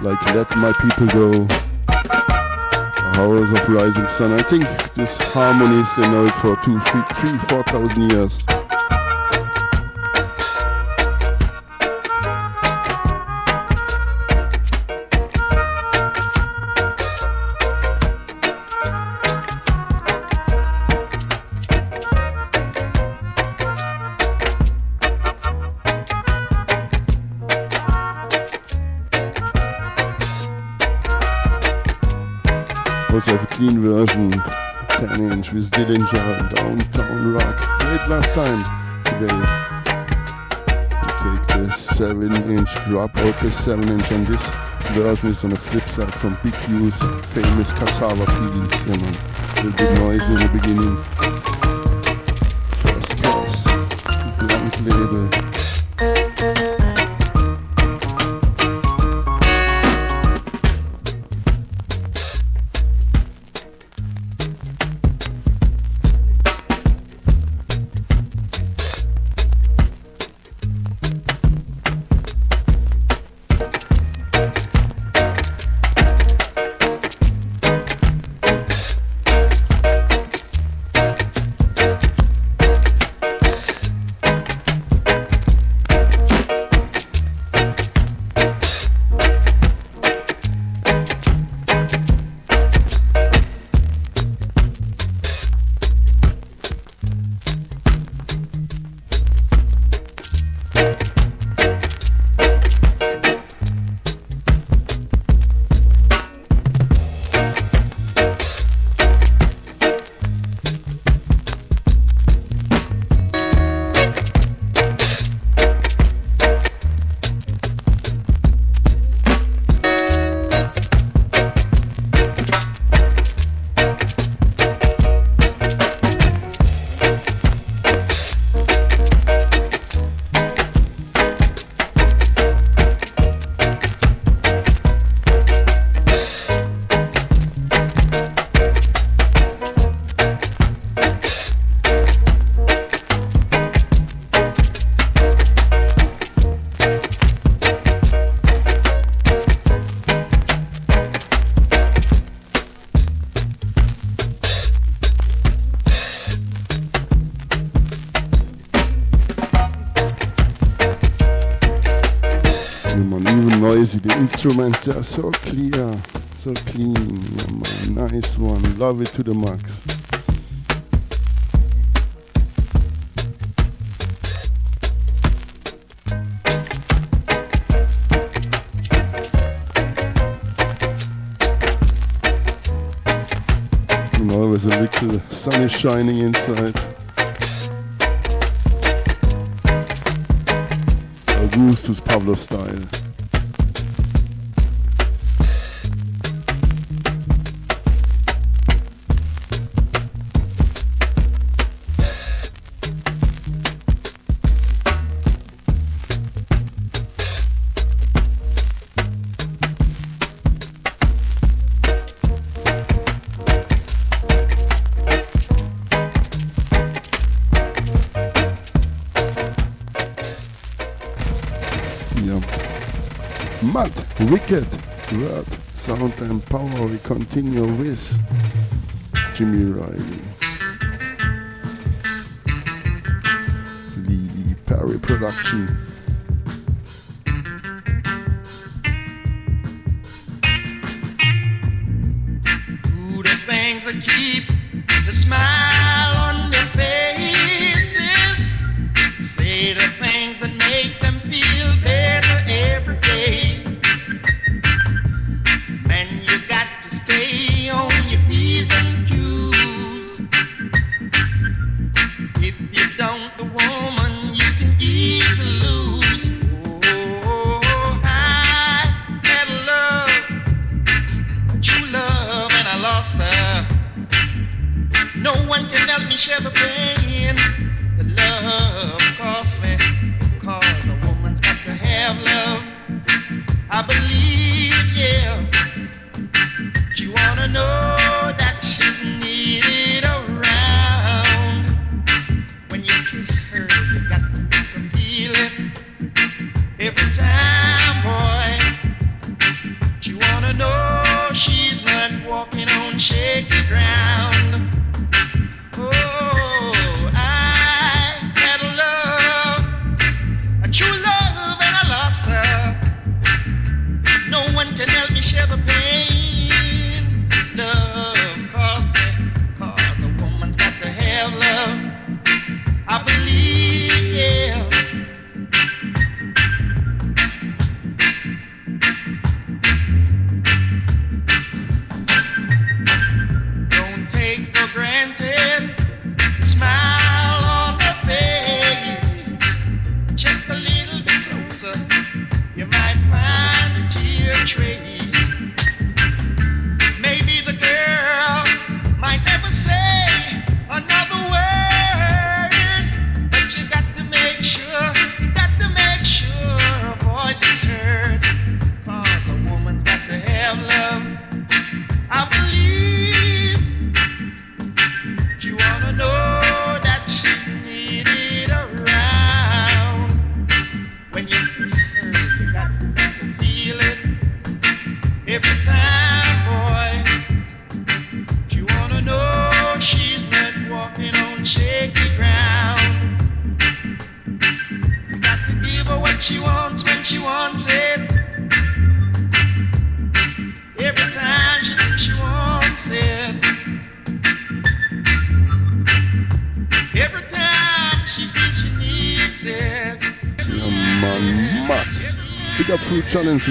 like Let My People Go, Hours of Rising Sun. I think this harmony is out for two, three, four thousand years. Version, 10 inch with Dillinger, Downtown Rock. Played last time today. We take the 7 inch, drop out the 7 inch, and this version is on the flip side from Big U's famous Cassava Piece. You know, a little bit noisy in the beginning. Instruments are so clear, so clean. Yeah, nice one. Love it to the max. And always a little sun is shining inside. Augustus Pablo style. Wicked Word, Sound and Power. We continue with Jimmy Riley. Lee Perry Production.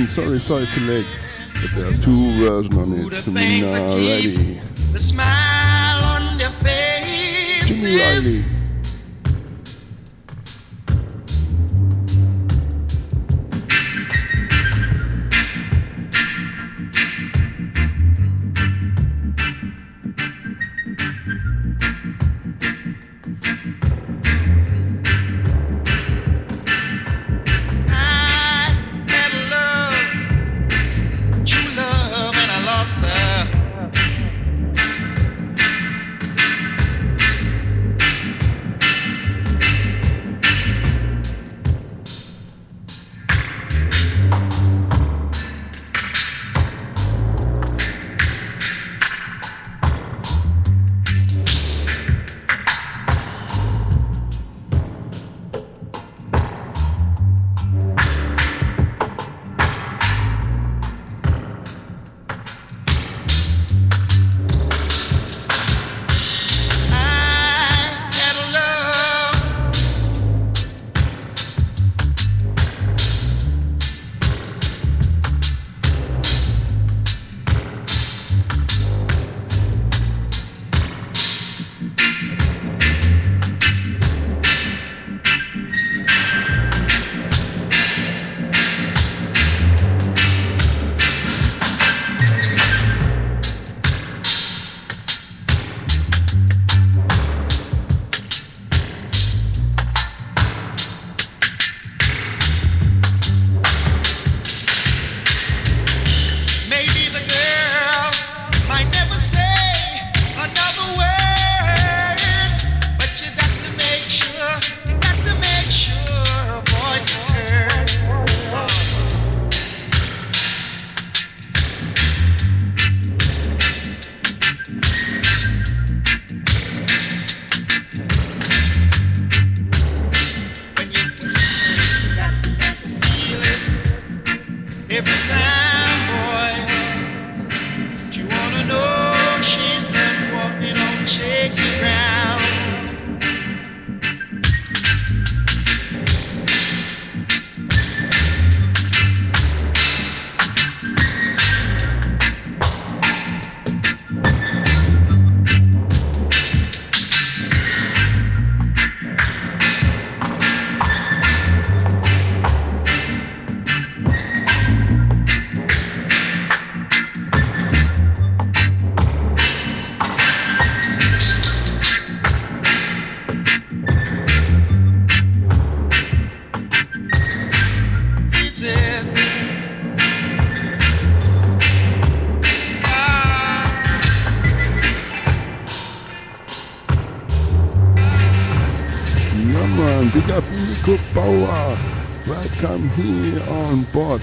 Sorry, sorry to late.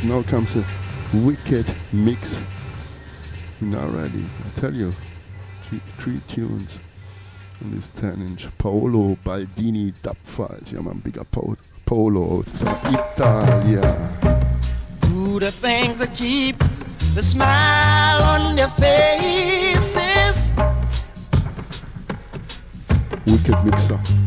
Now comes a wicked mix. Now ready. I tell you, three, three tunes on this 10 inch. Paolo Baldini Dub Files. Yeah, man, big up Paolo. Italia. Do the things that keep the smile on their faces. Wicked mixer.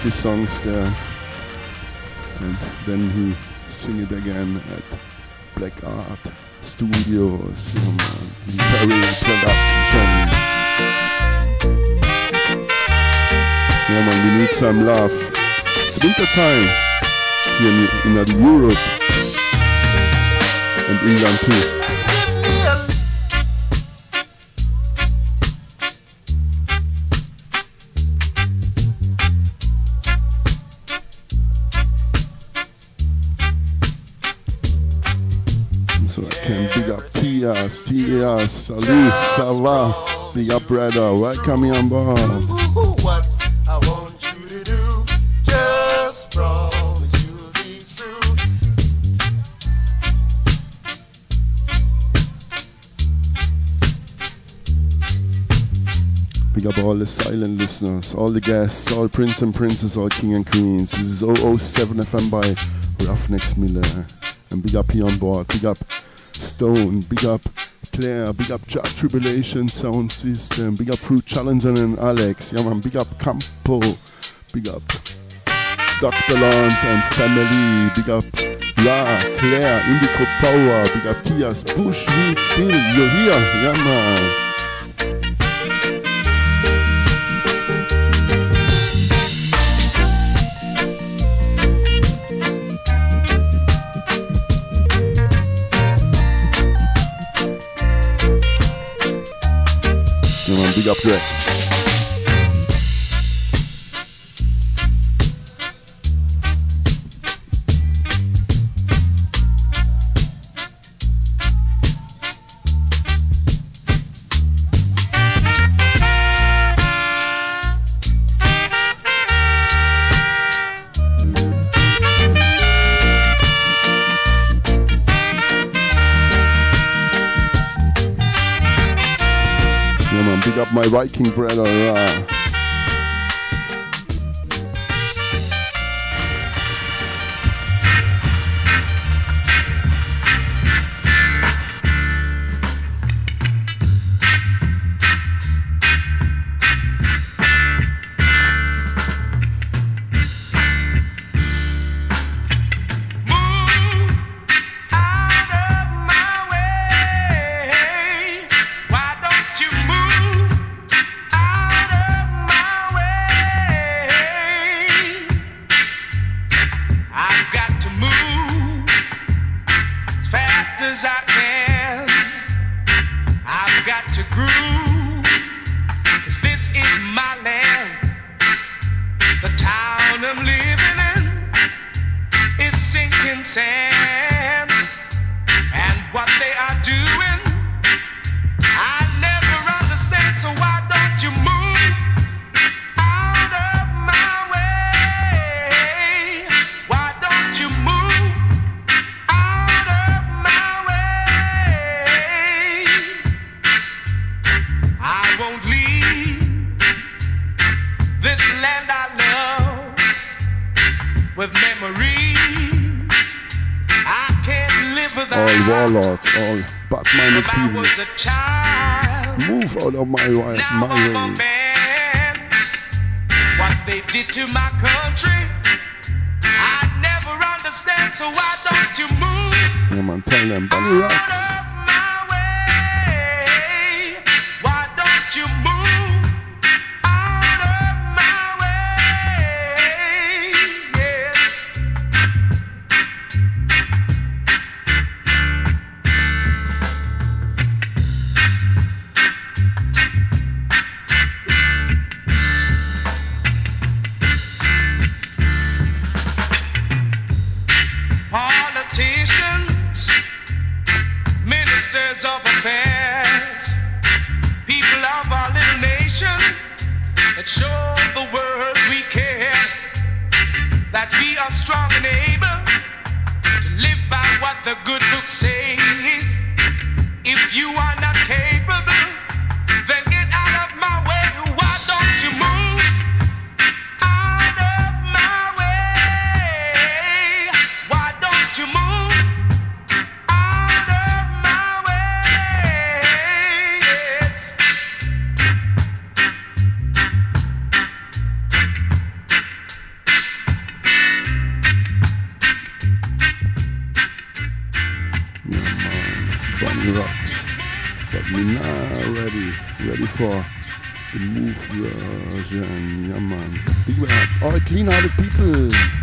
practice songs there. And then he sing it again at Black Ark Studios uh, in Perry's Production. Yeah man, we need some love. It's winter time here in, in Europe and England too. Big up, brother. Welcome, young boy. What I want you to do, just promise you'll be true. Big up all the silent listeners, all the guests, all prince and princess, all king and queens. This is 007 FM by Ruffneck Smille. And big up here on big up Stone, big up Claire, big up J Tribulation Sound System, big up Fruit Challenger and Alex, ja man, big up Campo, big up Dr. Land and Family, big up La, Claire, Indico Power, big up Tias, Bush, wie viel, you're here, ja man. Big up, Greg. Viking bread or uh, yeah man. Big up, all clean-hearted people.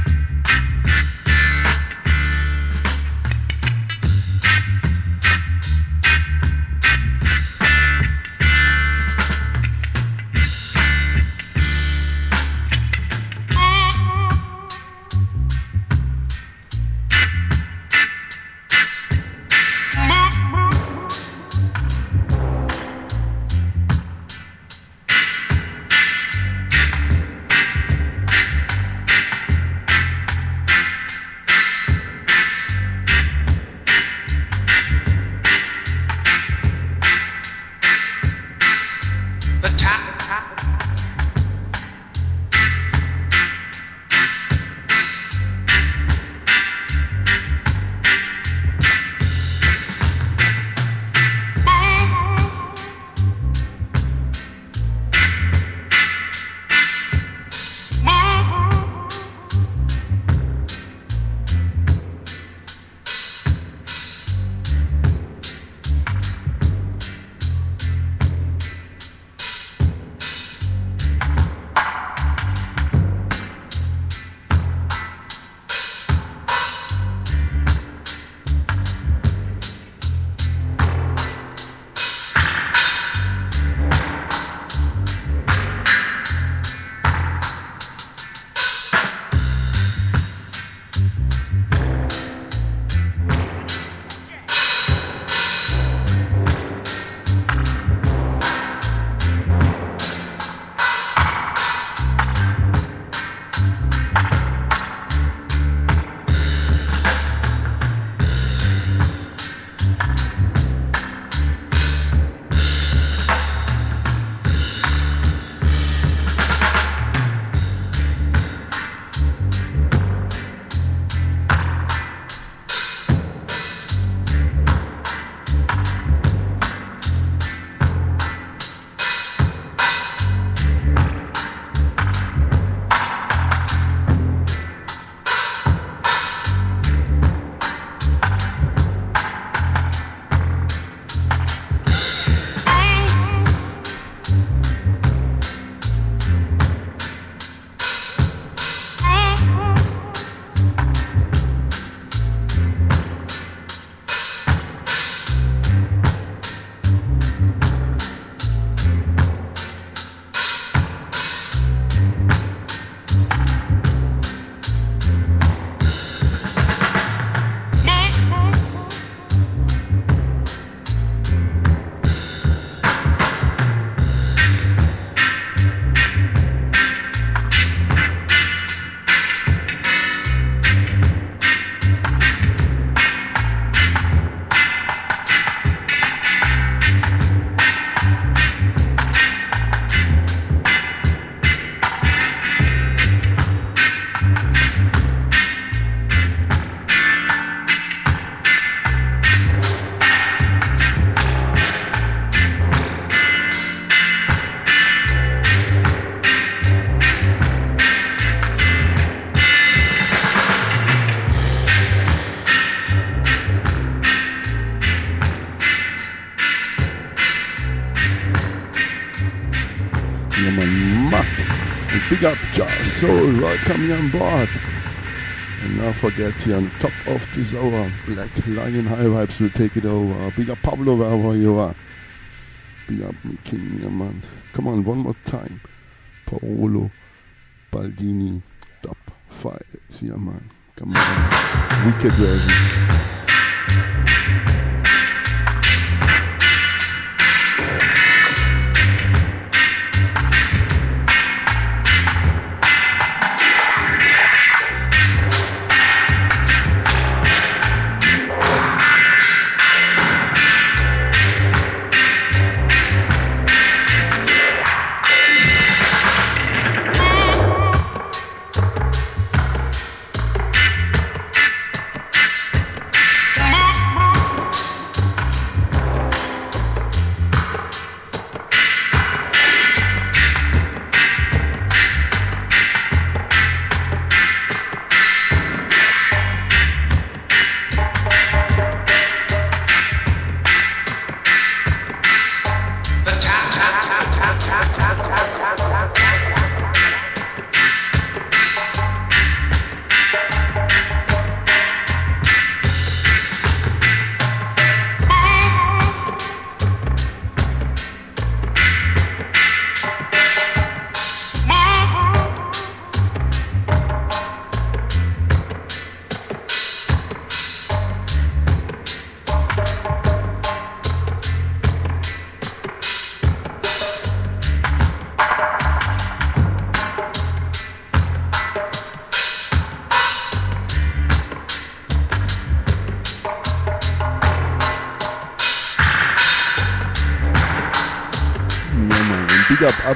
Soul, welcome you on board. And now forget here on top of this hour, Black Lion High Vibes will take it over. Big up Pablo wherever you are. Big up king, yeah man. Come on, one more time. Paolo Baldini, top five. Yeah man. Come on. Wicked version.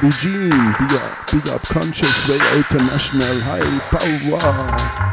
Up Abidjan. Big up, big up Conscious Way International. High power.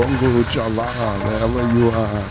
Bongo Jala, wherever you are.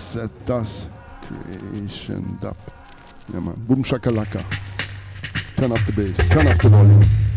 Set Das Creation Dub. Yeah, man. Boom shakalaka. Turn up the bass. Turn up the volume.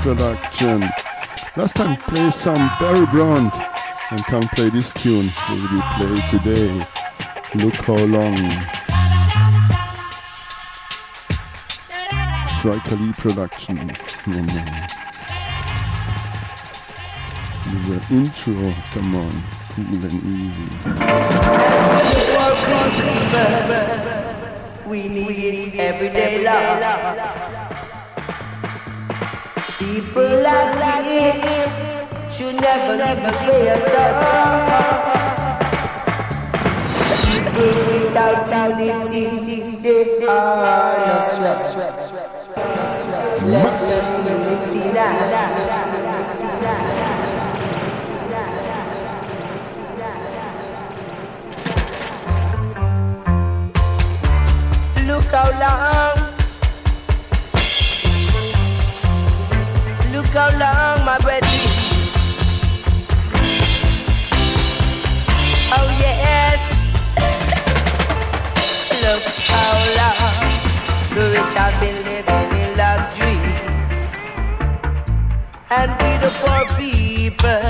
Production. Last time play some Barry Brown and come play this tune. So we play today. Look how long. Striker Lee production. This is an intro, come on, cool and easy. We need everyday love. People like me should never live this way at. People without unity, they are no stress. Let's let unity now. Look how long How long my breath. Oh yes. Look how long the rich have been living in luxury, and we the poor people,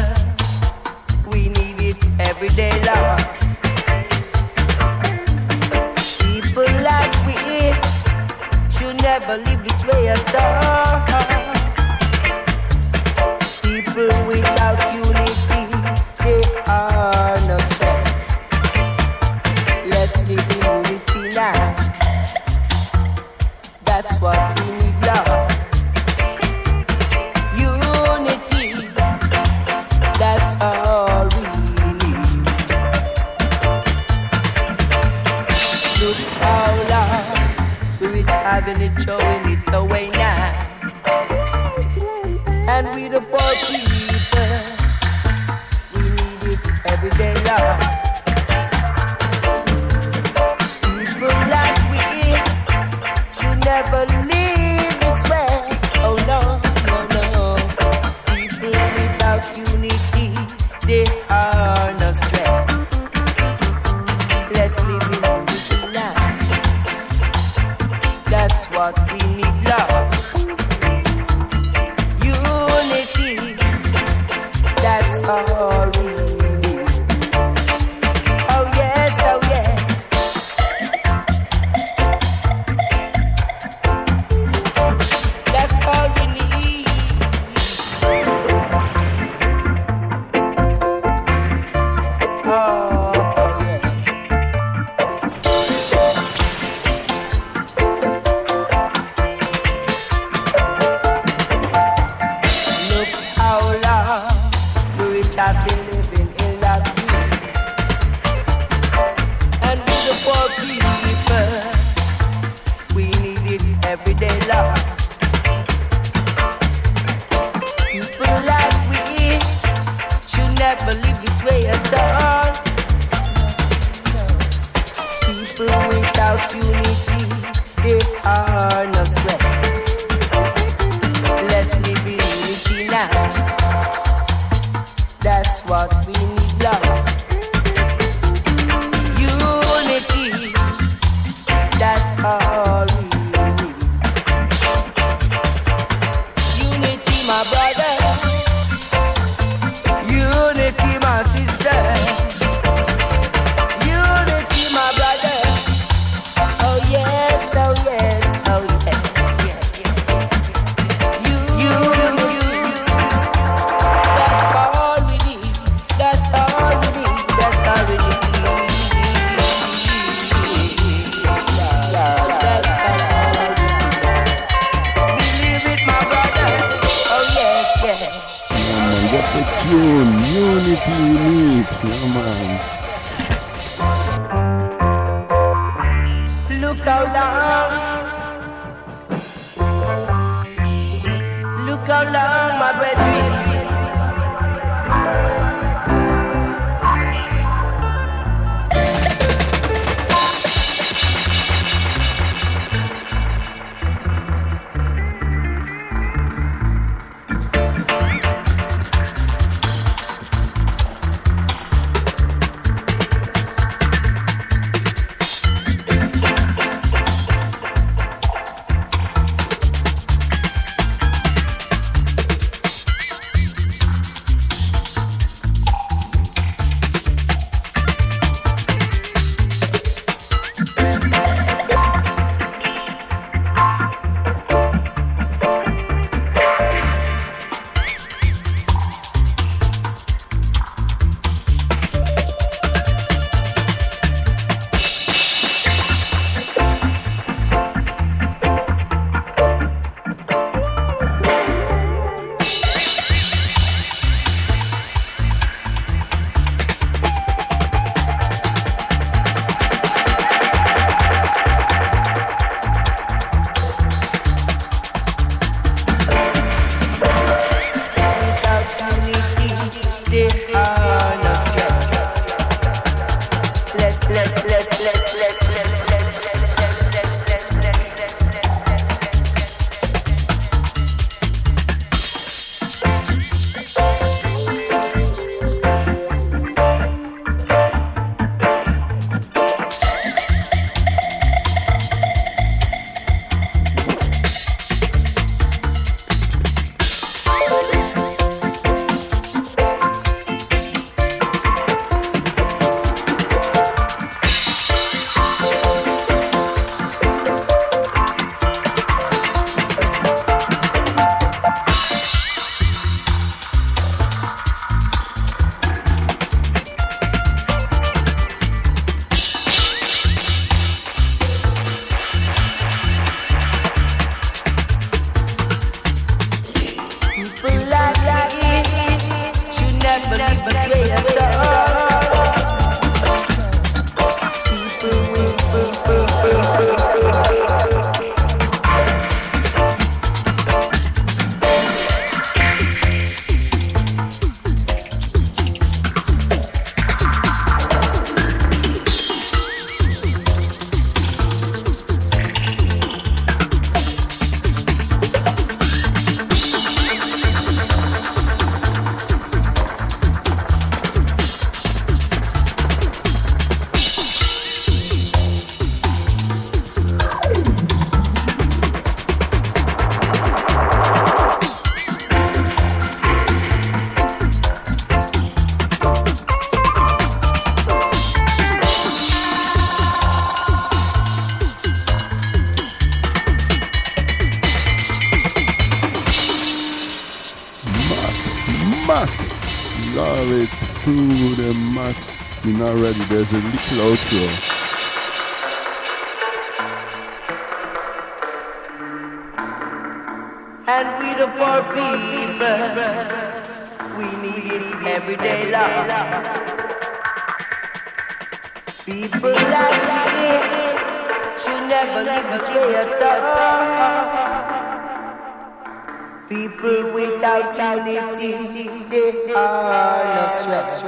we need it every day long. People like we should never live this way at all people without unity, There's a little outro. And we the poor people, we need it every day love. People like me should never live this way at all. People without unity, they are no stress.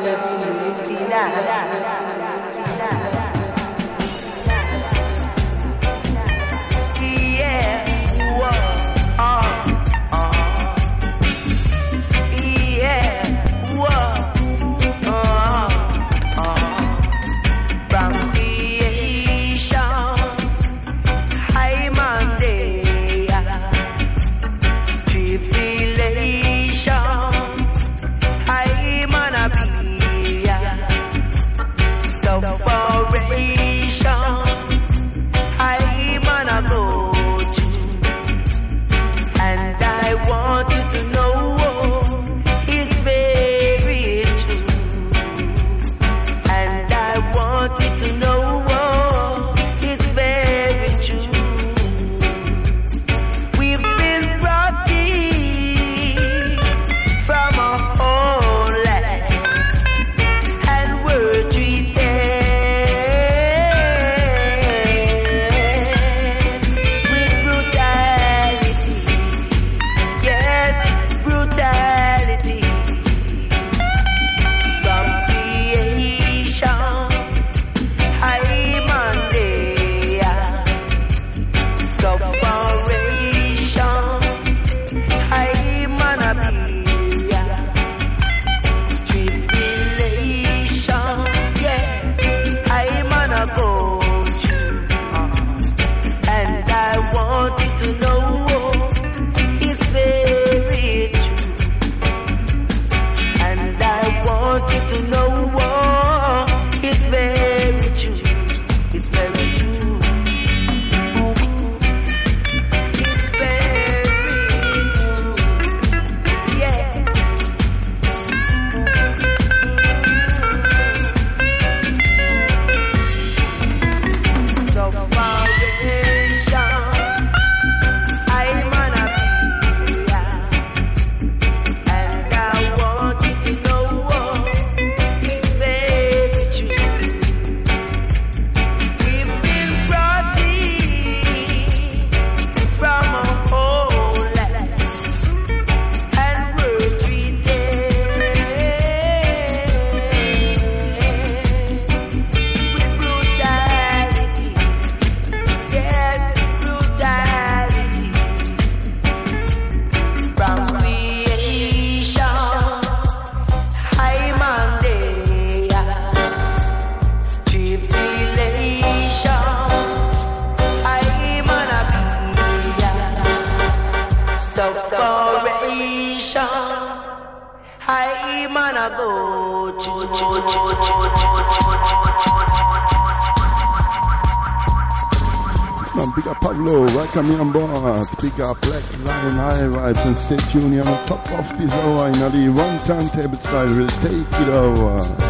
Let's live in turntable style will take it over.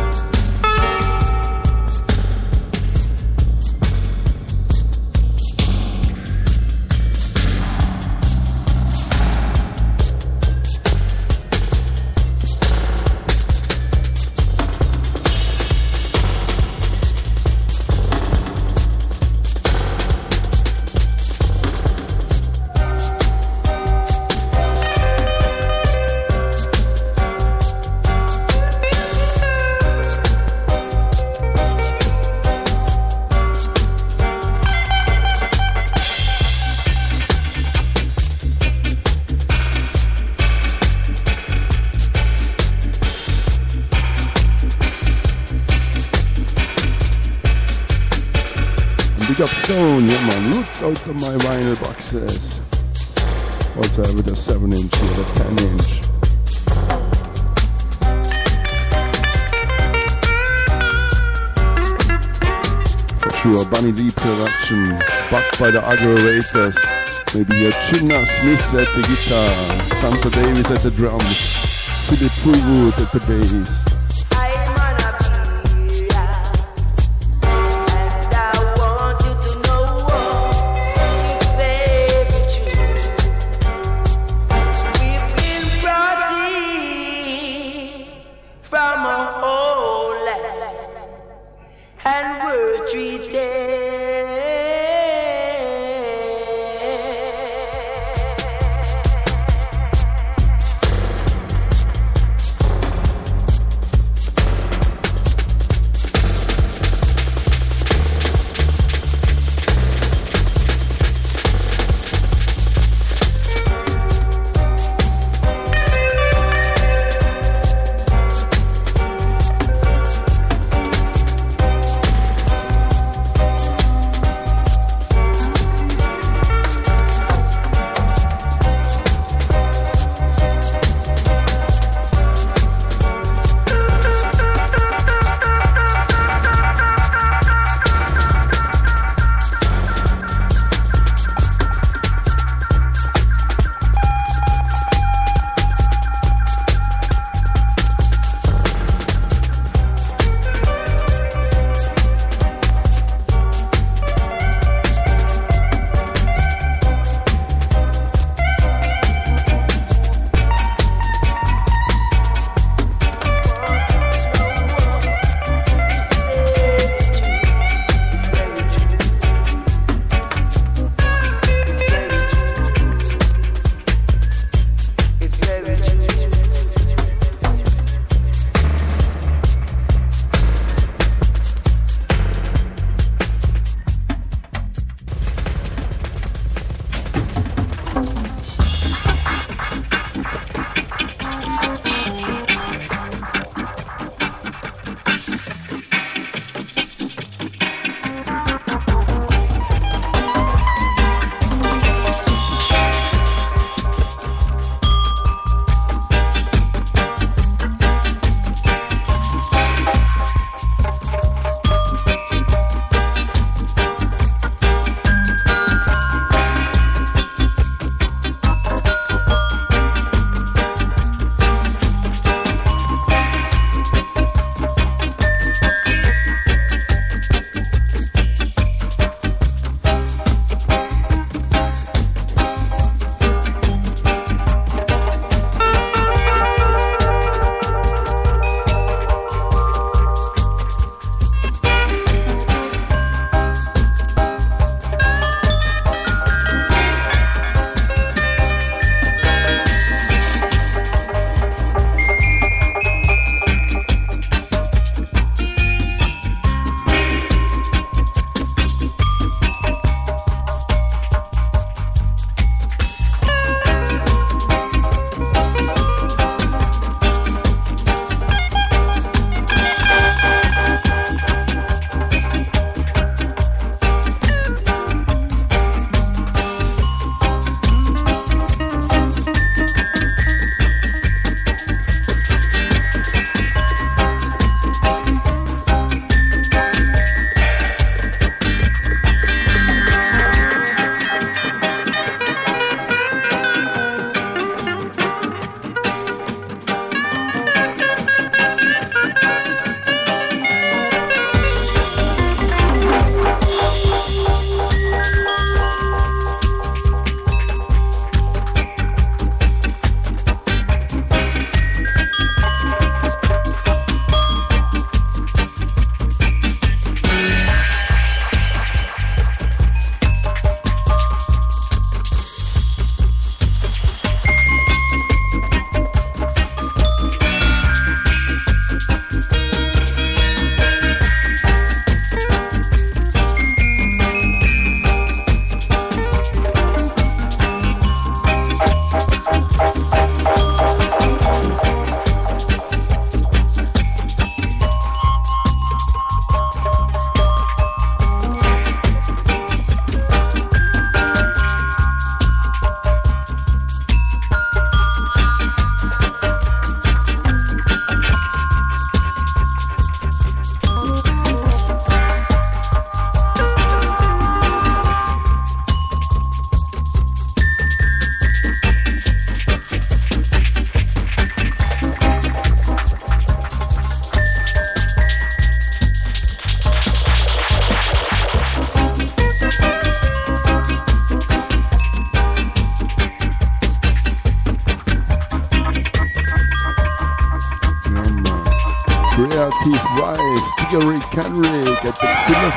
My vinyl boxes. Also with a 7 inch here, a 10 inch. For sure, Bunny Lee production, backed by the Aggrovators. Maybe your Chinna Smith at the guitar, Santa Davis at the drums, Philip Fullwood at the bass.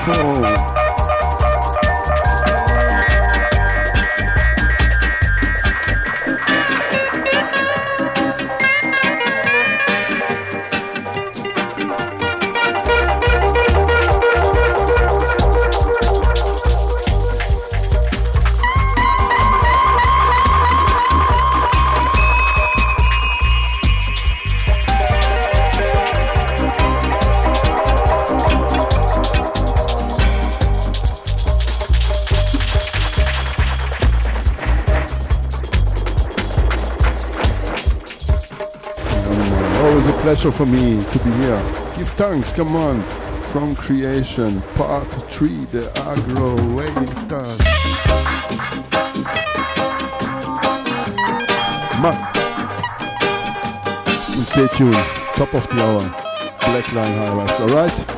The pleasure for me to be here. Give thanks, come on. From creation, part three, the agro waiters. Ma. And stay tuned. Top of the hour. Black Line Highlights, alright?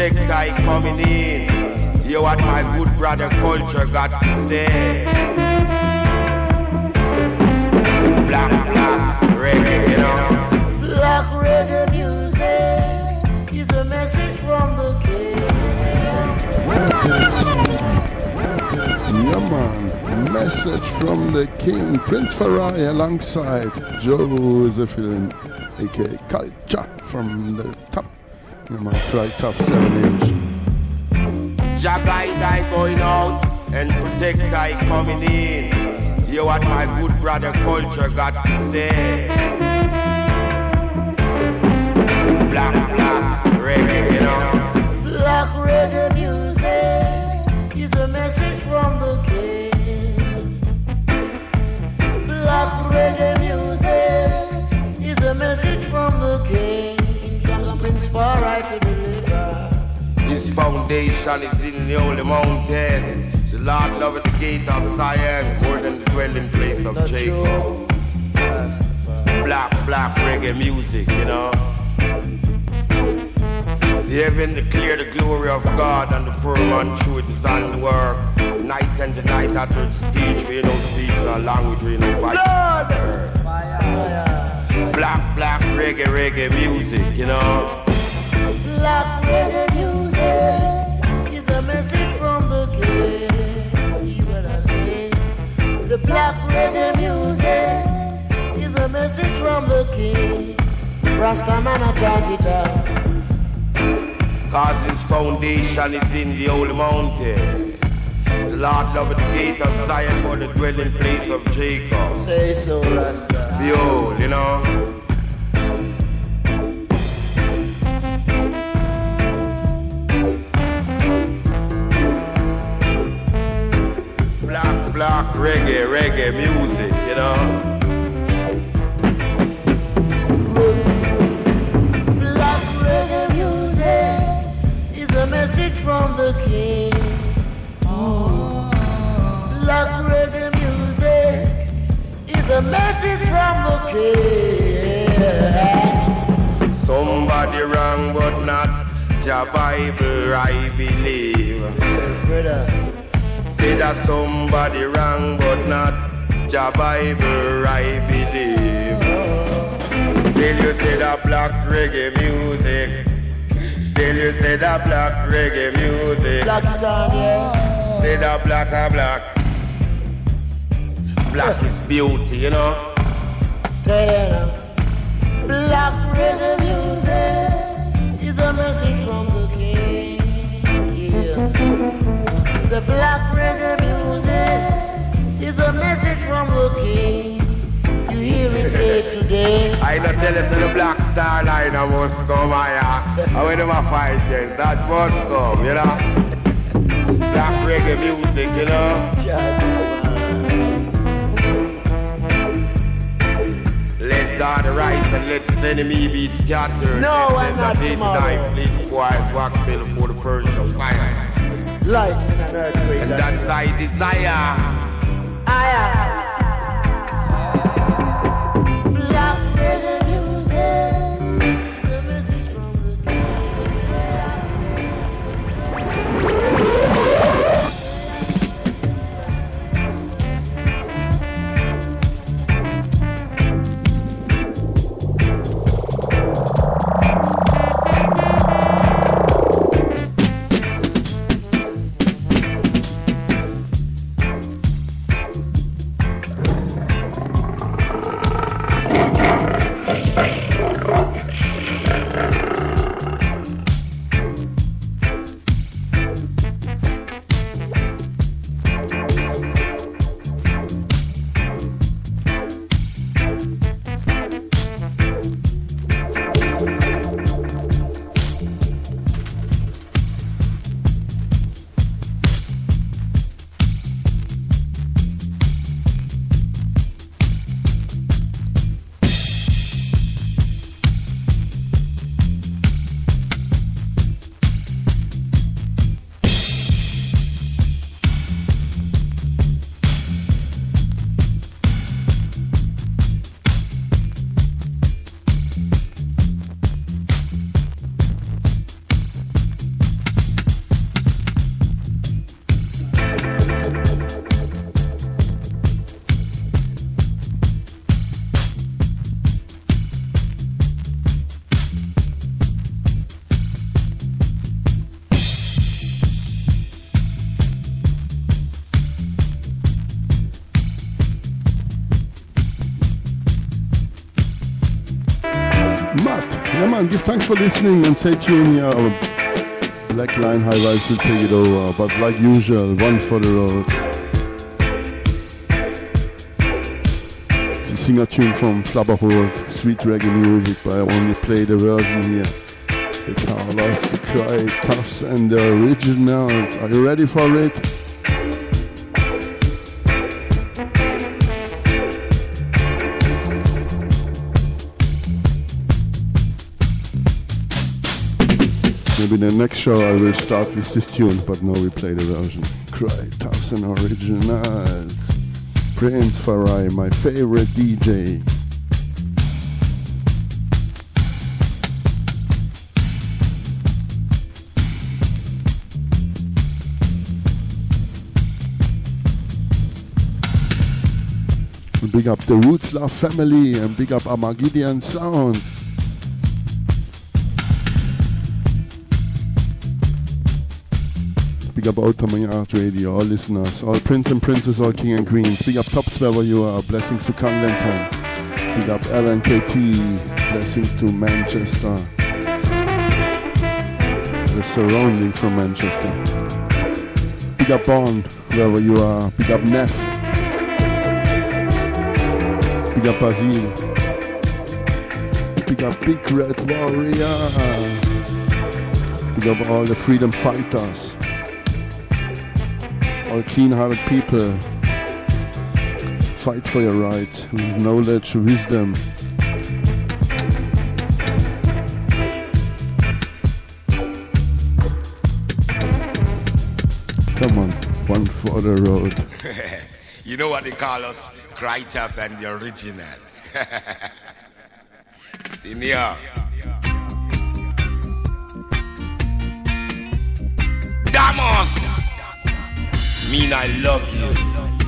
And protect coming in. Hear what my good brother culture got to say. Black, black, reggae, you know. Black reggae music is a message from the king. Yeah, man. Message from the King, Prince Far I, alongside Joseph Hill, aka Culture, from the top. Yeah, man. Try top seven inch. Jah guide I going out and protect I coming in. Hear what my good brother culture got to say. Black, black, reggae, you know. Black reggae music is a message from the king. Black reggae music is a message from the king. Comes to deliver. His foundation is in the holy mountain. The Lord loveth the gate of Zion more than the dwelling place of Jacob. Black, black reggae music, you know. The heaven declare the glory of God and the firmament through his handiwork. Night and the night after the speech, we no speech, no language, we no voice. Black, black reggae, reggae music, you know. Black reggae music is a message from the king. Hear what say? The black reggae music is a message from the king. Rasta man, I chant it out. Cause foundation is in the holy mountain. The Lord loveth the gate of Zion for the dwelling place of Jacob. Say so, Rasta. Behold, you know. Black, reggae, reggae music, you know. Black reggae music is a message from the king. Black reggae music is a message from the king. Somebody wrong but not your Bible, I believe. Say that somebody wrong but not your Bible, I believe. Till you say that black reggae music. Till you say that black reggae music. Black it on, yes. Say that black are black. Black is beauty, you know. Tell you now. Black reggae music is a message from the The black reggae music is a message from the king. You hear it day to day. I tell you say the black star line I must come higher. I them a fight then, that must come, you know. Black reggae music, you know. Let God rise and let his enemy be scattered. No, I'm not the tomorrow. flee before I wax bill for the of fire. Light in an earthquake. And that's I desire. Black on, give thanks for listening and stay tuned here. Our Black Line High Rise will take it over, but like usual, one for the road. It's a singer tune from Flabba Holt, sweet reggae music, but I only play the version here. The Carlos, the Cry, Tuffs, and the originals. Are you ready for it? Maybe the next show I will start with this tune, but now we play the version. Cry, Thousand Originals. Prince Far I, my favorite DJ. Big up the Roots Love family and big up Armageddon Sound. Big up all Outta Art Radio, all listeners, all prince and princess, all king and queens. Big up tops wherever you are. Blessings to Congleton. Big up LNKT. Blessings to Manchester. The surrounding from Manchester. Big up Bond, wherever you are. Big up Neff. Big up Basile. Big up Big Red Warrior. Big up all the freedom fighters all keen-hearted people fight for your rights with knowledge, wisdom. Come on, one for the road. you know what they call us? Tough and the original. Senior. Damos! Mean I love you.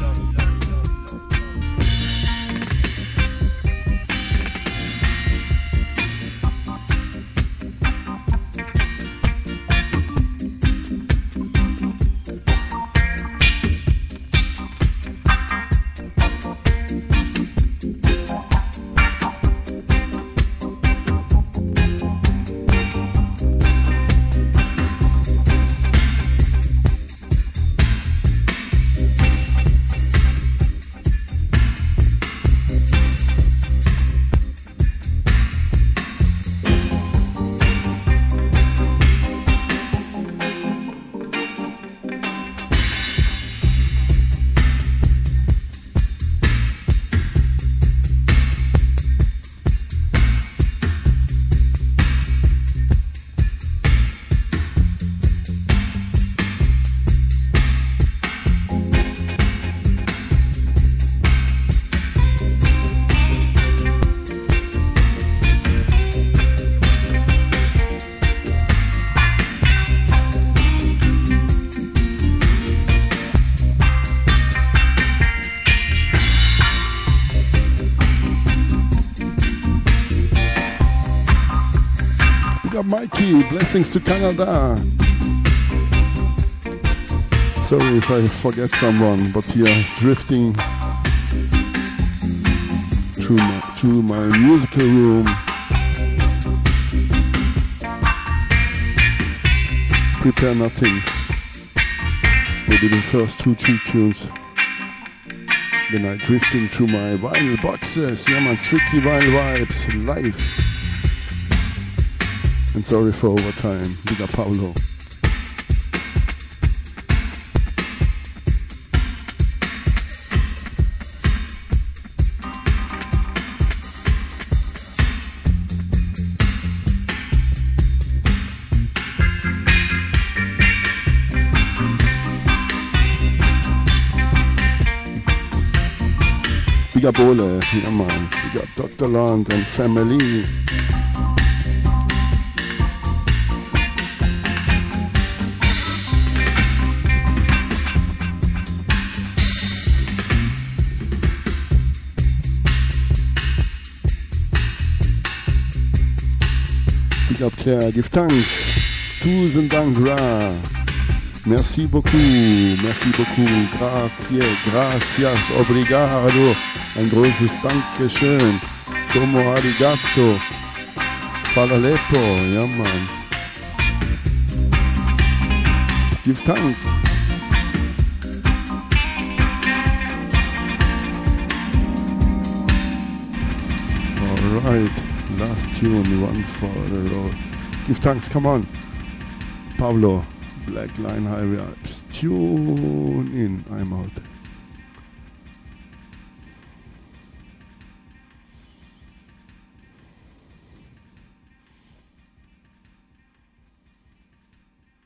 Blessings to Canada. Sorry if I forget someone, but here drifting through my, through my musical room. Prepare nothing. Maybe the first two, three tunes. Then I drifting through my vinyl boxes. Yeah man, strictly vinyl vibes, live. And sorry for overtime. Big up Paulo. Big up Ole, yeah man. Big up Dr. Land and family. Up give thanks. Tusen Dank, Ra. Merci beaucoup, merci beaucoup, grazie, gracias, obrigado. Ein großes Dankeschön. Como arigato. Father Lepo, yeah man. Give thanks. Alright, last tune, one for the road. Give thanks, come on. Pablo, Black Line Highway Alps. Tune in, I'm out.